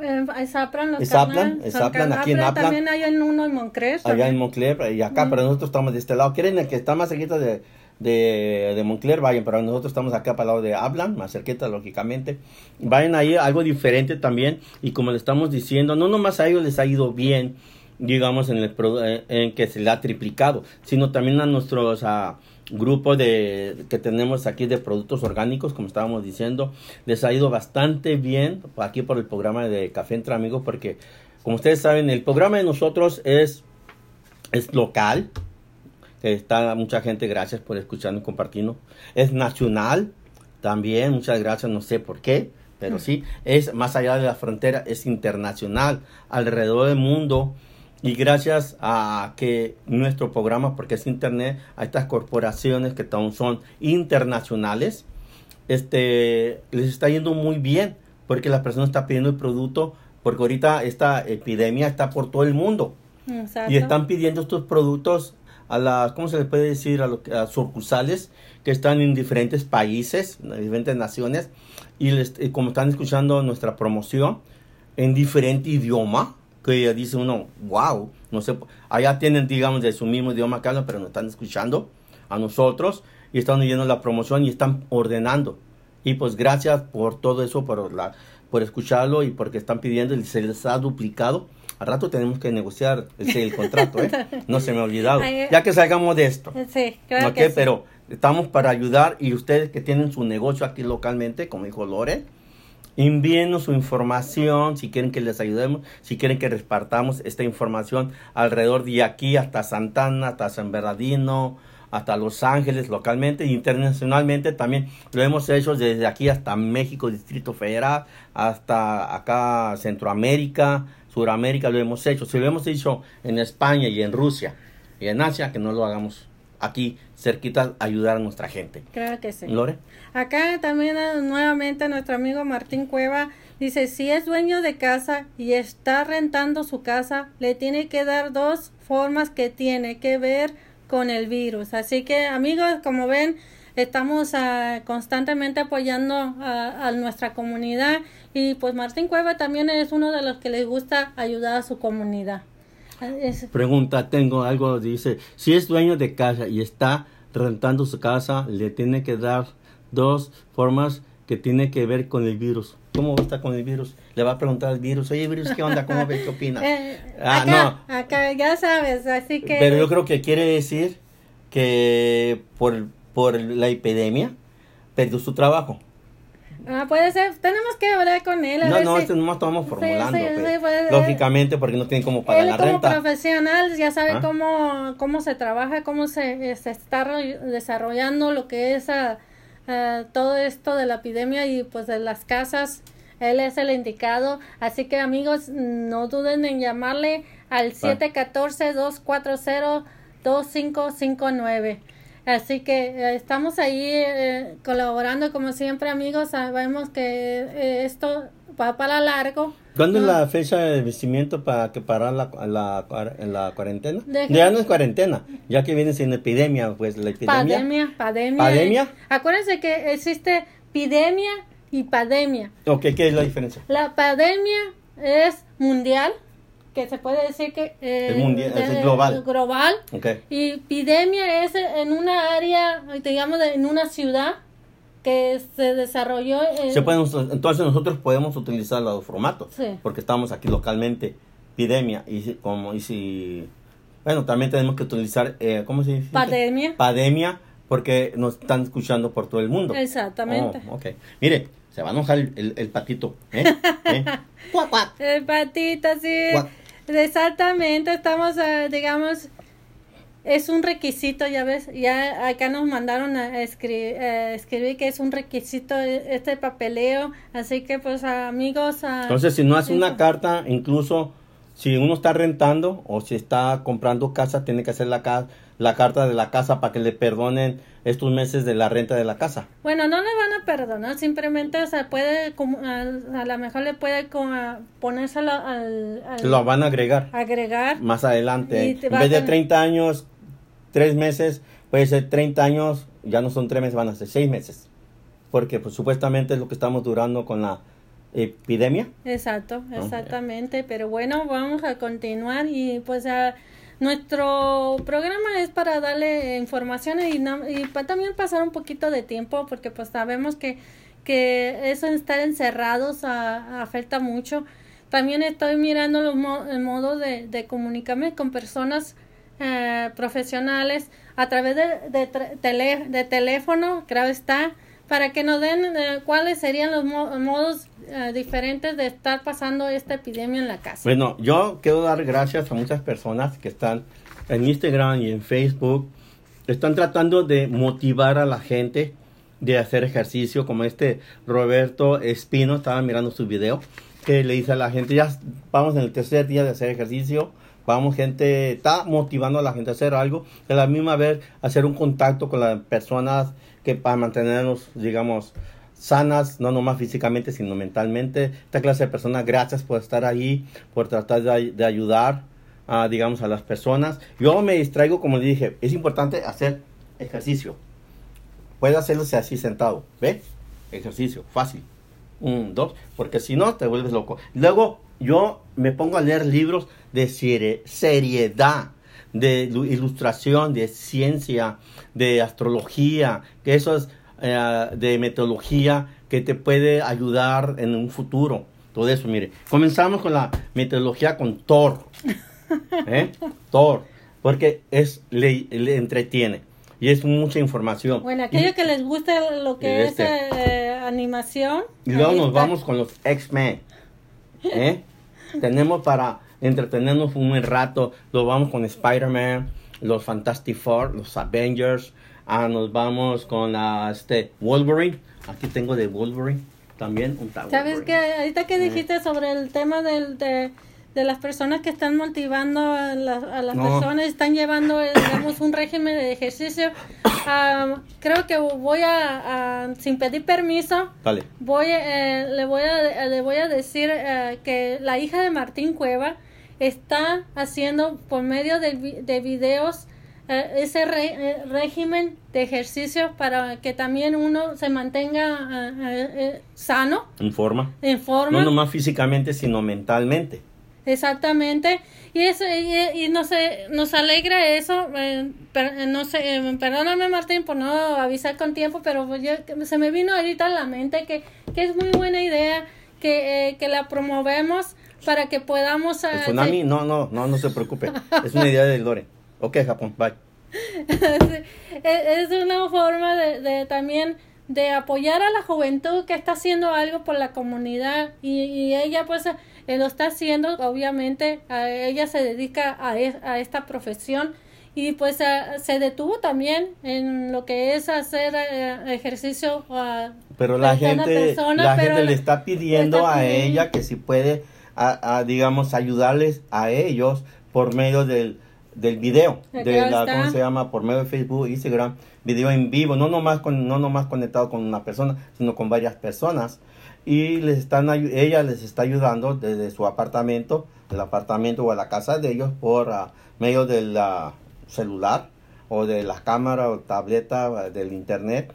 Eh, es Aplan, los Es Aplan, carnales, es son Aplan, car- aquí en ah, pero Aplan. También hay en uno en Moncler. allá en Moncler y acá, pero nosotros estamos de este lado. ¿Quieren el que está más cerquita de, de, de Moncler? Vayan, pero nosotros estamos acá para el lado de Hablan, más cerquita, lógicamente. Vayan ahí, algo diferente también. Y como le estamos diciendo, no nomás a ellos les ha ido bien, digamos, en, el, eh, en que se le ha triplicado, sino también a nuestros ah, grupos de, que tenemos aquí de productos orgánicos, como estábamos diciendo, les ha ido bastante bien aquí por el programa de Café Entre Amigos, porque como ustedes saben, el programa de nosotros es es local, está mucha gente, gracias por escucharnos y compartirnos. Es nacional, también, muchas gracias, no sé por qué, pero sí, es más allá de la frontera, es internacional, alrededor del mundo. Y gracias a que nuestro programa, porque es internet, a estas corporaciones que aún son internacionales, este, les está yendo muy bien, porque la persona está pidiendo el producto, porque ahorita esta epidemia está por todo el mundo. Exacto. Y están pidiendo estos productos a las, ¿cómo se les puede decir? A, lo que- a sucursales que están en diferentes países, en diferentes naciones. Y les, y como están escuchando nuestra promoción en diferente idioma, que dice uno, wow, no sé, allá tienen, digamos, de su mismo idioma que hablan, pero nos están escuchando a nosotros y están oyendo la promoción y están ordenando. Y pues gracias por todo eso, por, la, por escucharlo y porque están pidiendo y se les ha duplicado. Al rato tenemos que negociar ese, el contrato, ¿eh? No se me ha olvidado. Eh. Ya que salgamos de esto. Sí, claro que sí. Pero estamos para ayudar y ustedes que tienen su negocio aquí localmente, como dijo Lore, envíenos su información si quieren que les ayudemos, si quieren que repartamos esta información alrededor de aquí hasta Santana, hasta San Bernardino, hasta Los Ángeles localmente e internacionalmente también lo hemos hecho desde aquí hasta México, Distrito Federal, hasta acá Centroamérica, Suramérica lo hemos hecho. Si lo hemos hecho en España y en Rusia y en Asia, que no lo hagamos aquí cerquita, ayudar a nuestra gente. Claro que sí. Lore. Acá también eh, nuevamente nuestro amigo Martín Cueva dice, si es dueño de casa y está rentando su casa, le tiene que dar dos formas que tiene que ver con el virus. Así que amigos, como ven, estamos ah, constantemente apoyando a, a nuestra comunidad y pues Martín Cueva también es uno de los que les gusta ayudar a su comunidad. Pregunta, tengo algo, dice, si es dueño de casa y está rentando su casa, le tiene que dar dos formas que tiene que ver con el virus. ¿Cómo está con el virus? Le va a preguntar al virus, oye virus, ¿qué onda? ¿Cómo ves? ¿Qué opina? eh, Ah, acá, acá, ya sabes, así que... Pero yo creo que quiere decir que por, por la epidemia perdió su trabajo. Ah, puede ser, tenemos que hablar con él. A No, ver no, si- este nomás estamos Sí, formulando. sí, pues. sí, puede- Lógicamente, porque no tienen cómo pagar él la como renta. profesional ya sabe Ah. cómo, cómo se trabaja, cómo se, se está desarrollando lo que es ah, ah, todo esto de la epidemia y pues de las casas. Él es el indicado. Así que amigos, no duden en llamarle al 714-240. 2559. Así que eh, estamos ahí eh, colaborando como siempre amigos. Sabemos que eh, esto va para largo. ¿Cuándo es la fecha de vencimiento para que parar la, la, en la cuarentena? Deja- Ya no es cuarentena, ya que viene sin epidemia, pues la epidemia. Pandemia, pandemia. ¿Pandemia? Acuérdense que existe epidemia y pandemia. Ok, ¿qué es la diferencia? La pandemia es mundial, que se puede decir que eh, Es mundial, es global. global. Ok. Y epidemia es en una área, digamos, de- en una ciudad que se desarrolló. en- Se pueden, entonces nosotros podemos utilizar los formatos, Sí. porque estamos aquí localmente, epidemia, y si, como, y si, bueno, también tenemos que utilizar, eh, ¿cómo se dice? Pandemia. Pandemia, porque nos están escuchando por todo el mundo. Exactamente. Oh, ok. Mire, se va a enojar el, el- el patito, ¿eh? ¿Eh? Cuac, cuac. El patito, sí. Exactamente, estamos, digamos, es un requisito, ya ves, ya acá nos mandaron a escri- eh, escribir que es un requisito este papeleo, así que pues amigos, ah, Entonces, si no hace una carta, incluso si uno está rentando o si está comprando casa, tiene que hacer la, ca- la carta de la casa para que le perdonen estos meses de la renta de la casa. Bueno, no le van a perdonar, simplemente se puede, como, a, a lo mejor le puede ponérselo al, al- Lo van a agregar agregar. más adelante. En vez de tener- 30 años, 3 meses, puede ser 30 años, ya no son 3 meses, van a ser 6 meses. Porque pues, supuestamente es lo que estamos durando con la epidemia. Exacto, exactamente. Pero bueno, vamos a continuar y pues a nuestro programa es para darle información y, y también pasar un poquito de tiempo porque pues sabemos que, que eso de estar encerrados afecta mucho. También estoy mirando los mo- el modo de, comunicarme con personas eh, profesionales a través de, de, tele- de teléfono, claro está, para que nos den eh, cuáles serían los mo- modos eh, diferentes de estar pasando esta epidemia en la casa. Bueno, yo quiero dar gracias a muchas personas que están en Instagram y en Facebook. Están tratando de motivar a la gente de hacer ejercicio, como este Roberto Espino, estaba mirando su video, que le dice a la gente, ya vamos en el tercer día de hacer ejercicio, vamos gente, está motivando a la gente a hacer algo, de la misma vez hacer un contacto con las personas que para mantenernos, digamos, sanas, no nomás físicamente, sino mentalmente. Esta clase de personas, gracias por estar ahí, por tratar de, ay- de ayudar, a, digamos, a las personas. Yo me distraigo, como le dije, es importante hacer ejercicio. Puede hacerlo así sentado, ¿ve? Ejercicio, fácil. Un, dos, porque si no te vuelves loco. Luego yo me pongo a leer libros de serie- seriedad, de ilu- ilustración, de ciencia, de astrología, que eso es eh, de metodología que te puede ayudar en un futuro. Todo eso, mire. Comenzamos con la metodología con Thor. ¿eh? Thor, porque es le, le entretiene y es mucha información. Bueno, Y- aquellos que les guste lo que es este. eh, animación. Y luego nos está. vamos con los X-Men. ¿eh? Tenemos para entretenernos un buen rato. Nos vamos con Spider-Man, los Fantastic Four, los Avengers. Ah, nos vamos con ah, este Wolverine. Aquí tengo de Wolverine también. Un tal ¿Sabes qué? Wolverine. Ahorita que dijiste sobre el tema del, de, de las personas que están motivando a, las- a las No. personas, están llevando, eh, digamos, un régimen de ejercicio, ah, creo que voy a, a- sin pedir permiso, Dale. voy, eh, le, voy a, le voy a decir eh, que la hija de Martín Cueva está haciendo por medio de, de videos eh, ese re- eh, régimen de ejercicio para que también uno se mantenga eh, sano, En forma. en forma. No nomás físicamente, sino mentalmente. Exactamente. Y eso y, y nos, nos alegra eso. per- no sé, perdóname Martín por no avisar con tiempo, pero pues yo- se me vino ahorita a la mente que, que es muy buena idea que, que la promovemos para que podamos... El tsunami, no, no, no, no se preocupe. Es una idea del Lore. Ok, Japón, bye. es es una forma de, de también de apoyar a la juventud que está haciendo algo por la comunidad y, y ella pues eh, lo está haciendo obviamente a ella se dedica a, es- a esta profesión y pues a- se detuvo también en lo que es hacer eh, ejercicio a Pero la gente, persona, la pero gente le está pidiendo está a ella que si puede, a, a, digamos, ayudarles a ellos por medio del, del video, Acá de la, está. ¿cómo se llama? Por medio de Facebook, Instagram, video en vivo, no nomás, con, no nomás conectado con una persona, sino con varias personas. Y les están, ella les está ayudando desde su apartamento, del apartamento o a la casa de ellos por ah, medio del celular o de la cámara o tableta ah, del internet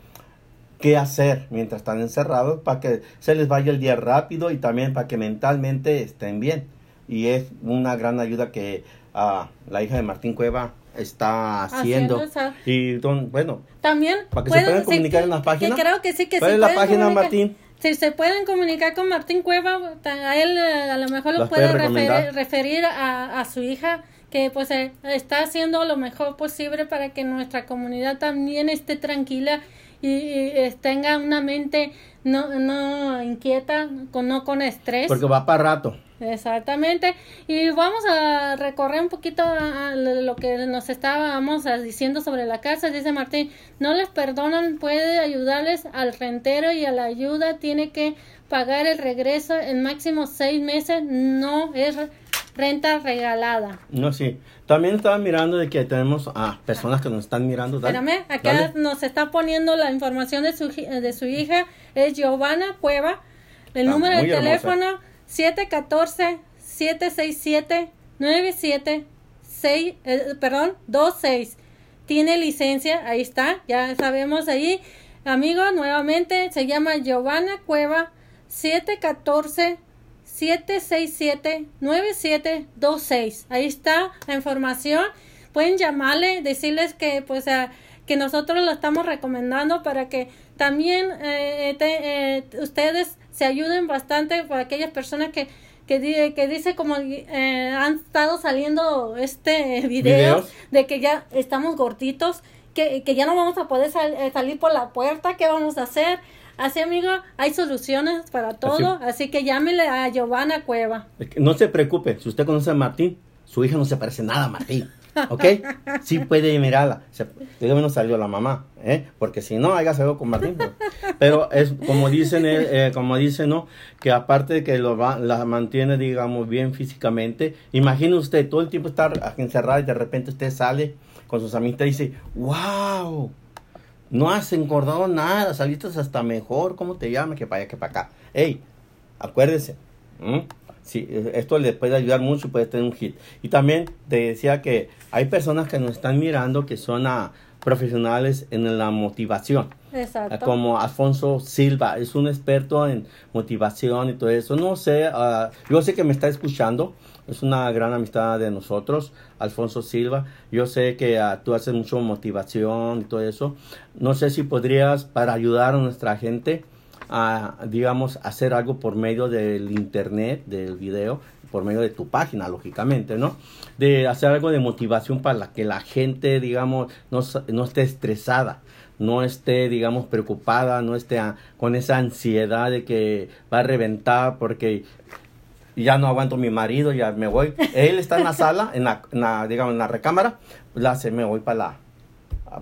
qué hacer mientras están encerrados para que se les vaya el día rápido y también para que mentalmente estén bien. Y es una gran ayuda que ah, la hija de Martín Cueva está haciendo. Haciendo Y don, bueno, También ¿Para que se puedan sí, comunicar que- en la página? que creo que sí que ¿Cuál sí es la pueden página, comunicar. Martín? Si se pueden comunicar con Martín Cueva, a él a lo mejor lo ¿Las puede referir, referir a, a su hija que pues eh, está haciendo lo mejor posible para que nuestra comunidad también esté tranquila y, y, tenga una mente no, no inquieta, con, no con estrés. porque va para rato. Exactamente. Y vamos a recorrer un poquito a- a lo que nos estábamos diciendo sobre la casa. Dice Martín, no les perdonan, puede ayudarles al rentero y a la ayuda tiene que pagar el regreso en máximo seis meses. No es renta regalada. No, sí. También estaba mirando de que tenemos a personas que nos están mirando. Dale, Espérame, acá dale. nos está poniendo la información de su, de su hija, es Giovanna Cueva. El número de teléfono 714-767-97, eh, perdón, 26. Tiene licencia, ahí está, ya sabemos ahí. Amigo, nuevamente se llama Giovanna Cueva 714 767-9726. Ahí está la información. Pueden llamarle, decirles que pues a- que nosotros lo estamos recomendando para que también eh, te- eh, ustedes se ayuden bastante por aquellas personas que que, di- que dice como eh, han estado saliendo este Videos. de que ya estamos gorditos que, que ya no vamos a poder sal- eh, salir por la puerta, ¿qué vamos a hacer? Así, amigo, hay soluciones para todo, así, que llámele a Giovanna Cueva. No se preocupe, si usted conoce a Martín, su hija no se parece nada a Martín. ¿Ok? Sí puede mirarla. Dígame no salió la mamá, ¿eh? Porque si no, haya salido con Martín. Pero es como dicen, eh, eh, como dicen, ¿no? Que aparte de que lo va, la mantiene, digamos, bien físicamente, imagine usted todo el tiempo estar encerrada y de repente usted sale con sus amistades y dice, wow, no has engordado nada, saliste hasta mejor, ¿cómo te llamas? Que para allá, que para acá. Ey, acuérdese, ¿m? Sí, eh, esto le puede ayudar mucho y puede tener un hit. Y también te decía que hay personas que nos están mirando que son ah, profesionales en la motivación. Exacto. Como Alfonso Silva, es un experto en motivación y todo eso. No sé, ah, yo sé que me está escuchando, es una gran amistad de nosotros, Alfonso Silva. Yo sé que ah, tú haces mucho motivación y todo eso. No sé si podrías, para ayudar a nuestra gente, a, digamos, hacer algo por medio del internet, del video, por medio de tu página, lógicamente, ¿no? De hacer algo de motivación para que la gente, digamos, no, no esté estresada, no esté, digamos, preocupada, no esté ah, con esa ansiedad de que va a reventar porque ya no aguanto mi marido, ya me voy. Él está en la sala, en la, en la, digamos, en la recámara, la se me voy para la,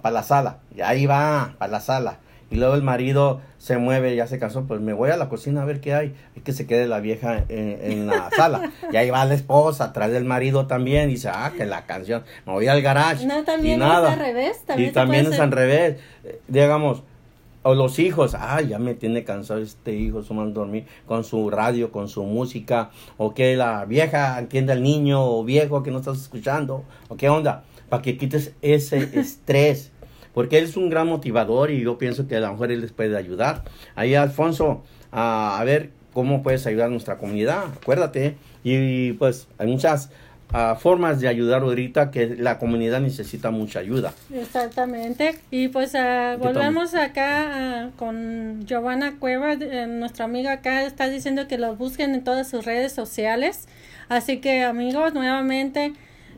para la sala. Y ahí va, para la sala. Y luego el marido se mueve, ya se cansó, pues me voy a la cocina a ver qué hay. Es que se quede la vieja en, en la sala. Y ahí va la esposa, atrás del marido también. Y dice, ah, que la canción. Me voy al garage. No, también y nada. es al revés. También y también es hacer. al revés. Eh, Digamos, o los hijos, ay, ya me tiene cansado este hijo, su dormir con su radio, con su música, o que la vieja entienda al niño o viejo que no estás escuchando, o qué onda, para que quites ese estrés, porque él es un gran motivador y yo pienso que a lo mejor él les puede ayudar. Ahí, Alfonso, a, a ver cómo puedes ayudar a nuestra comunidad, acuérdate, y pues hay muchas ah, formas de ayudar ahorita que la comunidad necesita mucha ayuda. Exactamente. Y pues Aquí volvemos acá ah, con Giovanna Cueva, eh, nuestra amiga acá está diciendo que lo busquen en todas sus redes sociales. Así que amigos, nuevamente,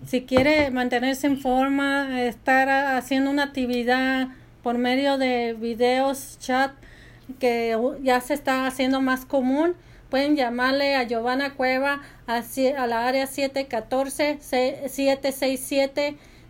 si quiere mantenerse en forma, estar haciendo una actividad por medio de videos, chat, que uh, ya se está haciendo más común, pueden llamarle a Giovanna Cueva a, la área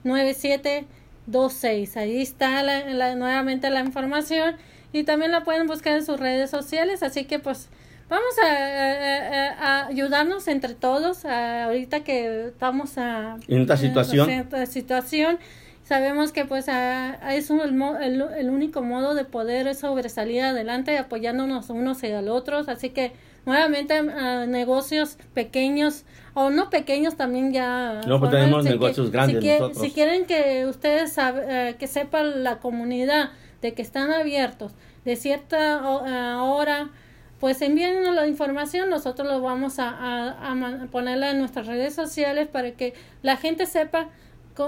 714-767-9726. Ahí está la- la- nuevamente la información y también la pueden buscar en sus redes sociales. Así que pues vamos a, a- a ayudarnos entre todos ahorita que estamos a, En esta a- situación. en esta situación. Sabemos que pues a- a- es un- el, el único modo de poder sobresalir adelante apoyándonos unos y al otros. Así que nuevamente a negocios pequeños o no pequeños también ya. No, pues tenemos si negocios que- grandes si, que- nosotros. si quieren que ustedes eh, que sepan la comunidad de que están abiertos de cierta eh, hora pues envíennos la información, nosotros lo vamos a, a- ponerla en nuestras redes sociales para que la gente sepa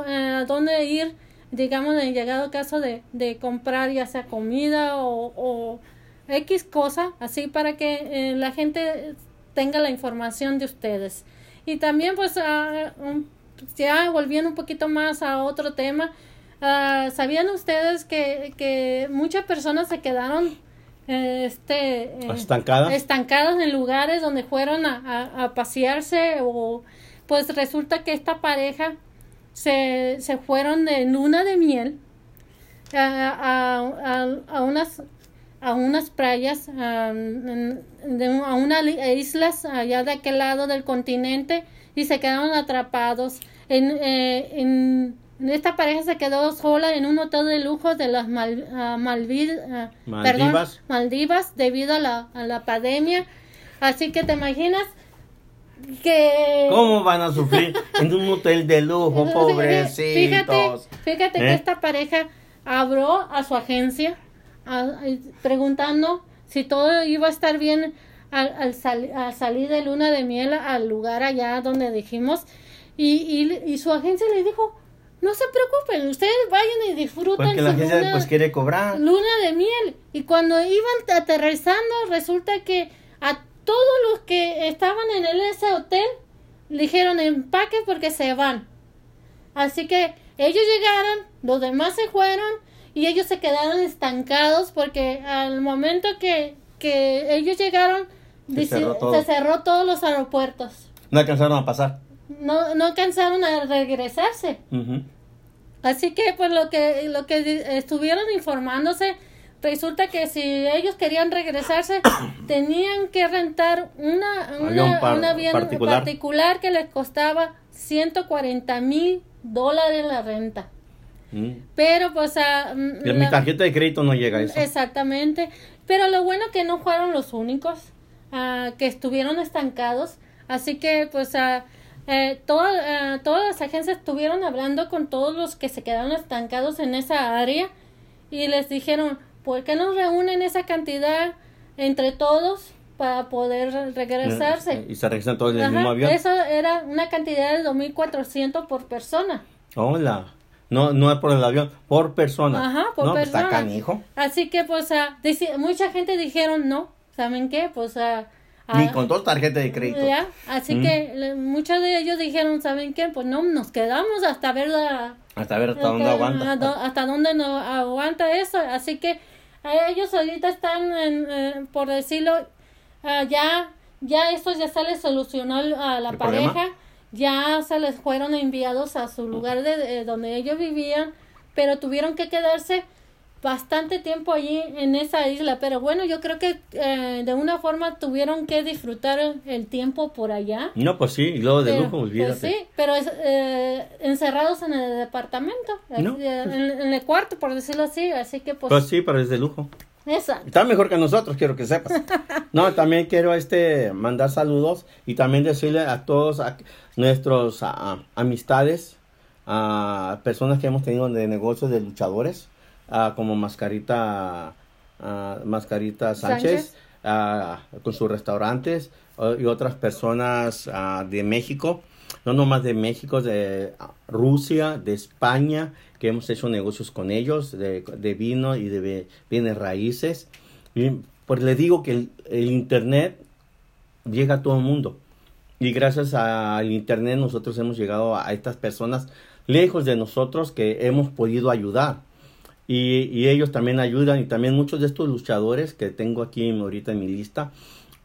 eh, a dónde ir, digamos, en llegado caso de, de comprar ya sea comida o, o X cosa, así para que eh, la gente tenga la información de ustedes. Y también pues ah, un- ya volviendo un poquito más a otro tema, ah, ¿sabían ustedes que, que muchas personas se quedaron eh, este eh, Estancadas. estancadas en lugares donde fueron a, a- a pasearse o pues resulta que esta pareja se, se fueron de luna de miel a, a, a- a unas a unas playas a, a unas islas allá de aquel lado del continente y se quedaron atrapados en, eh, en, esta pareja se quedó sola en un hotel de lujo de las Mal, Malvi- perdón, Maldivas. Maldivas debido a la, a la pandemia. Así que te imaginas que... ¿Cómo van a sufrir en un hotel de lujo, pobrecitos? Fíjate, fíjate que ¿Eh? esta pareja abrió a su agencia a- preguntando si todo iba a estar bien al, al sal- al salir de luna de miel al lugar allá donde dijimos. Y, y, y su agencia le dijo, no se preocupen, ustedes vayan y disfruten Porque la agencia luna- pues quiere cobrar. luna de miel. Y cuando iban aterrizando, resulta que a todos los que estaban en ese hotel le dijeron empaque porque se van. Así que ellos llegaron, los demás se fueron y ellos se quedaron estancados porque al momento que, que ellos llegaron Se dice- cerró todo. se cerró todos los aeropuertos. No alcanzaron a pasar. No, no alcanzaron a regresarse. Así que pues lo que lo que estuvieron informándose resulta que si ellos querían regresarse tenían que rentar una Avión una, par- un avión particular. particular que les costaba 140 mil dólares la renta. Mm. Pero pues a mm, Y Mi la- tarjeta de crédito no llega a eso. Exactamente. Pero lo bueno que no fueron los únicos ah, que estuvieron estancados. Así que, pues, ah, eh, ah, todas las agencias estuvieron hablando con todos los que se quedaron estancados en esa área y les dijeron, ¿por qué no reúnen esa cantidad entre todos para poder regresarse? Y se regresan todos en el mismo avión. Eso era una cantidad de 2.400 por persona. Hola. No, no es por el avión, por persona. Ajá, por no, pues, persona. está canijo. Así que, pues, ah, mucha gente dijeron no. ¿Saben qué? Pues, ah, Ni ah, con dos tarjetas de crédito. ya, Así Mm. que le- muchos de ellos dijeron, ¿saben qué? Pues no, nos quedamos hasta ver la... Hasta ver hasta dónde hasta- aguanta. do- hasta dónde no aguanta eso. Así que ellos ahorita están, en, eh, por decirlo, ah, ya, ya esto ya se les solucionó a la ¿El pareja. problema? Ya se les fueron enviados a su lugar de, de donde ellos vivían, pero tuvieron que quedarse bastante tiempo allí en esa isla. Pero bueno, yo creo que eh, de una forma tuvieron que disfrutar el, tiempo por allá. No, pues sí, y luego de Pero, lujo, pues olvídate. sí, pero es, eh, encerrados en el departamento, No. eh, en, en el cuarto, por decirlo así. Así que pues, Pues sí, pero es de lujo. exacto. Está mejor que nosotros, quiero que sepas. No, también quiero este mandar saludos y también decirle a todos a, nuestros a- amistades, a personas que hemos tenido de negocios de luchadores, ah, como Mascarita ah, Mascarita Sánchez, Sánchez. ah, con sus restaurantes y otras personas de México, no nomás de México, de Rusia, de España, que hemos hecho negocios con ellos, de, de vino y de bienes raíces. Y pues les digo que el, el Internet llega a todo el mundo. Y gracias al Internet nosotros hemos llegado a estas personas lejos de nosotros que hemos podido ayudar. Y, y ellos también ayudan y también muchos de estos luchadores que tengo aquí ahorita en mi lista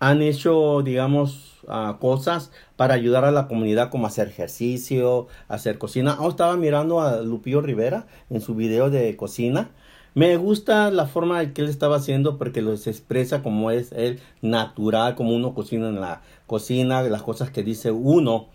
han hecho, digamos, ah, cosas para ayudar a la comunidad como hacer ejercicio, hacer cocina. Ah, estaba mirando a Lupillo Rivera en su video de cocina Me gusta la forma en que él estaba haciendo porque los expresa como es él natural, como uno cocina en la cocina, las cosas que dice uno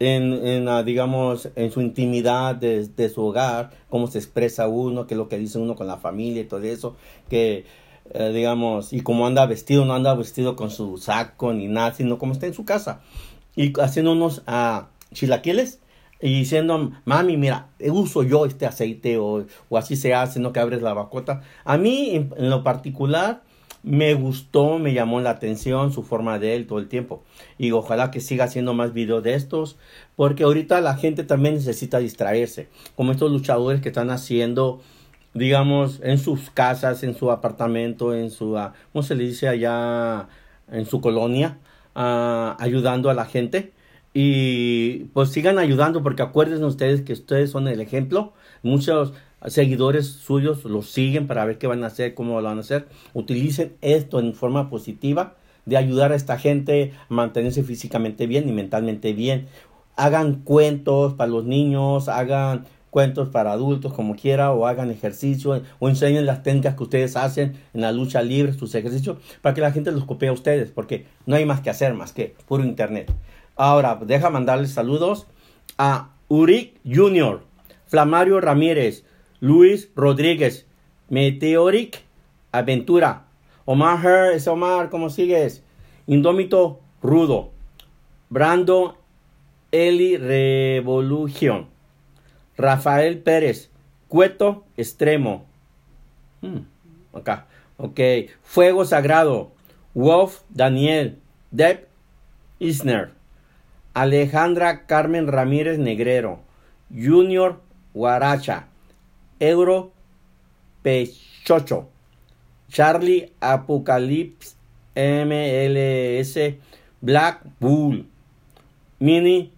en, en digamos, en su intimidad de, su hogar, cómo se expresa uno, qué es lo que dice uno con la familia y todo eso, que, eh, digamos, y cómo anda vestido, no anda vestido con su saco ni nada, sino como está en su casa. Y haciendo unos uh, chilaquiles y diciendo, mami, mira, uso yo este aceite o, o así se hace, no que abres la bacota. A mí, en, lo particular, me gustó, me llamó la atención su forma de él todo el tiempo. Y ojalá que siga haciendo más videos de estos, porque ahorita la gente también necesita distraerse, como estos luchadores que están haciendo, digamos, en sus casas, en su apartamento, en su, ah, ¿cómo se le dice allá? En su colonia, uh, ayudando a la gente y pues sigan ayudando porque acuérdense ustedes que ustedes son el ejemplo. Muchos seguidores suyos los siguen para ver qué van a hacer, cómo lo van a hacer. Utilicen esto en forma positiva de ayudar a esta gente a mantenerse físicamente bien y mentalmente bien. Hagan cuentos para los niños, hagan cuentos para adultos como quiera o hagan ejercicio o enseñen las técnicas que ustedes hacen en la lucha libre, sus ejercicios, para que la gente los copie a ustedes, porque no hay más que hacer más que puro internet. Ahora, deja mandarles saludos a Uric Jr., Flamario Ramírez, Luis Rodríguez, Meteoric Aventura, Omar Her, Omar, ¿cómo sigues? Indómito Rudo, Brando Eli Revolución, Rafael Pérez, Cueto Extremo, hmm, acá, ok, Fuego Sagrado, Wolf Daniel, Deb Isner, Alejandra Carmen Ramírez Negrero, Junior Guaracha, Euro Pechocho, Charlie Apocalypse MLS, Black Bull, Mini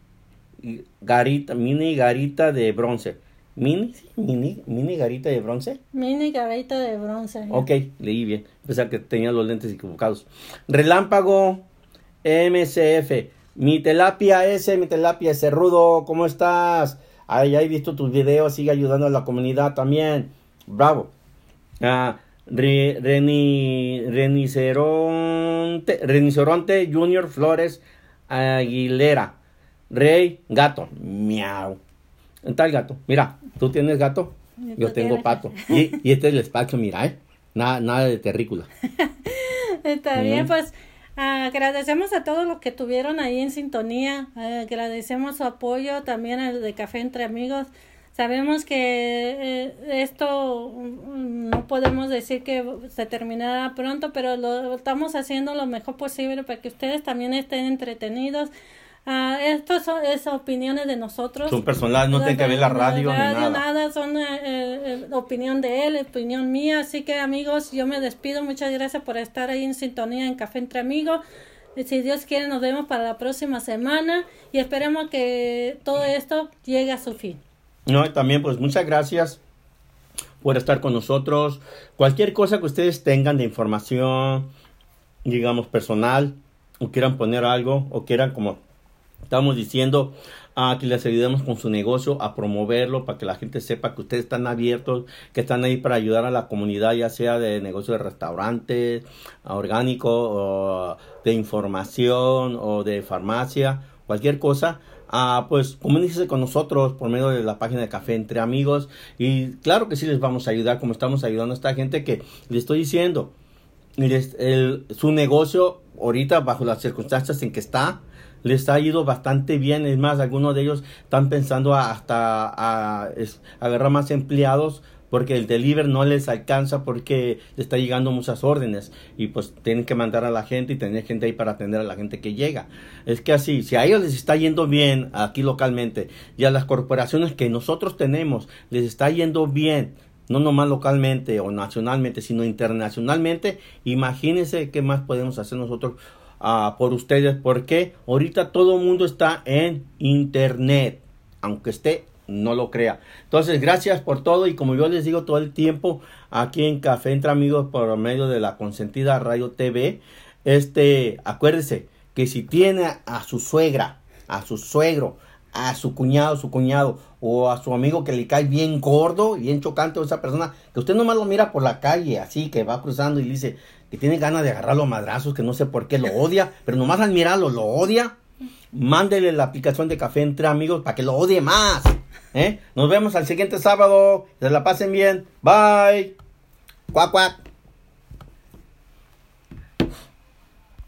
Garita, Mini Garita de bronce. Mini, mini, mini garita de bronce. Mini garita de bronce. Ok, leí bien. Pensaba que tenía los lentes equivocados. Relámpago MCF. Mi telapia ese, mi telapia ese rudo, ¿cómo estás? Ya he visto tus videos, sigue ayudando a la comunidad también. Bravo. Ah, Reniceronte, Reniceronte Junior Flores Aguilera. Rey Gato. Miau. Tal gato. Mira, tú tienes gato. Yo tengo pato. Y, y, este es el espacio, mira, ¿eh? Nada, nada de terrícula. Está bien, pues Agradecemos a todos los que tuvieron ahí en sintonía, agradecemos su apoyo también al de Café entre Amigos. Sabemos que eh, esto mm, no podemos decir que se terminará pronto, pero lo estamos haciendo lo mejor posible para que ustedes también estén entretenidos. Uh, esto es, opiniones de nosotros. Son personales, no tienen que ver la radio, ni nada. nada. son eh, eh, opinión de él, opinión mía. Así que amigos, yo me despido. Muchas gracias por estar ahí en sintonía en Café Entre Amigos. Si Dios quiere, nos vemos para la próxima semana y esperemos que todo esto llegue a su fin. No, y también pues muchas gracias por estar con nosotros. Cualquier cosa que ustedes tengan de información, digamos, personal, o quieran poner algo, o quieran como Estamos diciendo a que les ayudemos con su negocio, a promoverlo, para que la gente sepa que ustedes están abiertos, que están ahí para ayudar a la comunidad, ya sea de negocio de restaurantes, orgánico, o de información o de farmacia, cualquier cosa. Ah, pues comuníquese con nosotros por medio de la página de Café Entre Amigos y claro que sí les vamos a ayudar como estamos ayudando a esta gente que le estoy diciendo, su negocio ahorita bajo las circunstancias en que está, les ha ido bastante bien. Es más, algunos de ellos están pensando hasta a, agarrar más empleados porque el deliver no les alcanza porque está llegando muchas órdenes y pues tienen que mandar a la gente y tener gente ahí para atender a la gente que llega. Es que así, si a ellos les está yendo bien aquí localmente y a las corporaciones que nosotros tenemos les está yendo bien, no nomás localmente o nacionalmente, sino internacionalmente, imagínense qué más podemos hacer nosotros por ustedes porque ahorita todo el mundo está en internet, aunque esté no lo crea. Entonces, gracias por todo y como yo les digo todo el tiempo aquí en Café entre Amigos por medio de la consentida Radio TV, este, acuérdese que si tiene a su suegra, a su suegro, a su cuñado, su cuñado, o a su amigo que le cae bien gordo, bien chocante, o esa persona, que usted nomás lo mira por la calle, así, que va cruzando y dice que tiene ganas de agarrarlo a madrazos, que no sé por qué lo odia, pero nomás al mirarlo lo odia, mándele la aplicación de café entre amigos para que lo odie más. ¿eh? Nos vemos al siguiente sábado, se la pasen bien, bye. Cuac, cuac.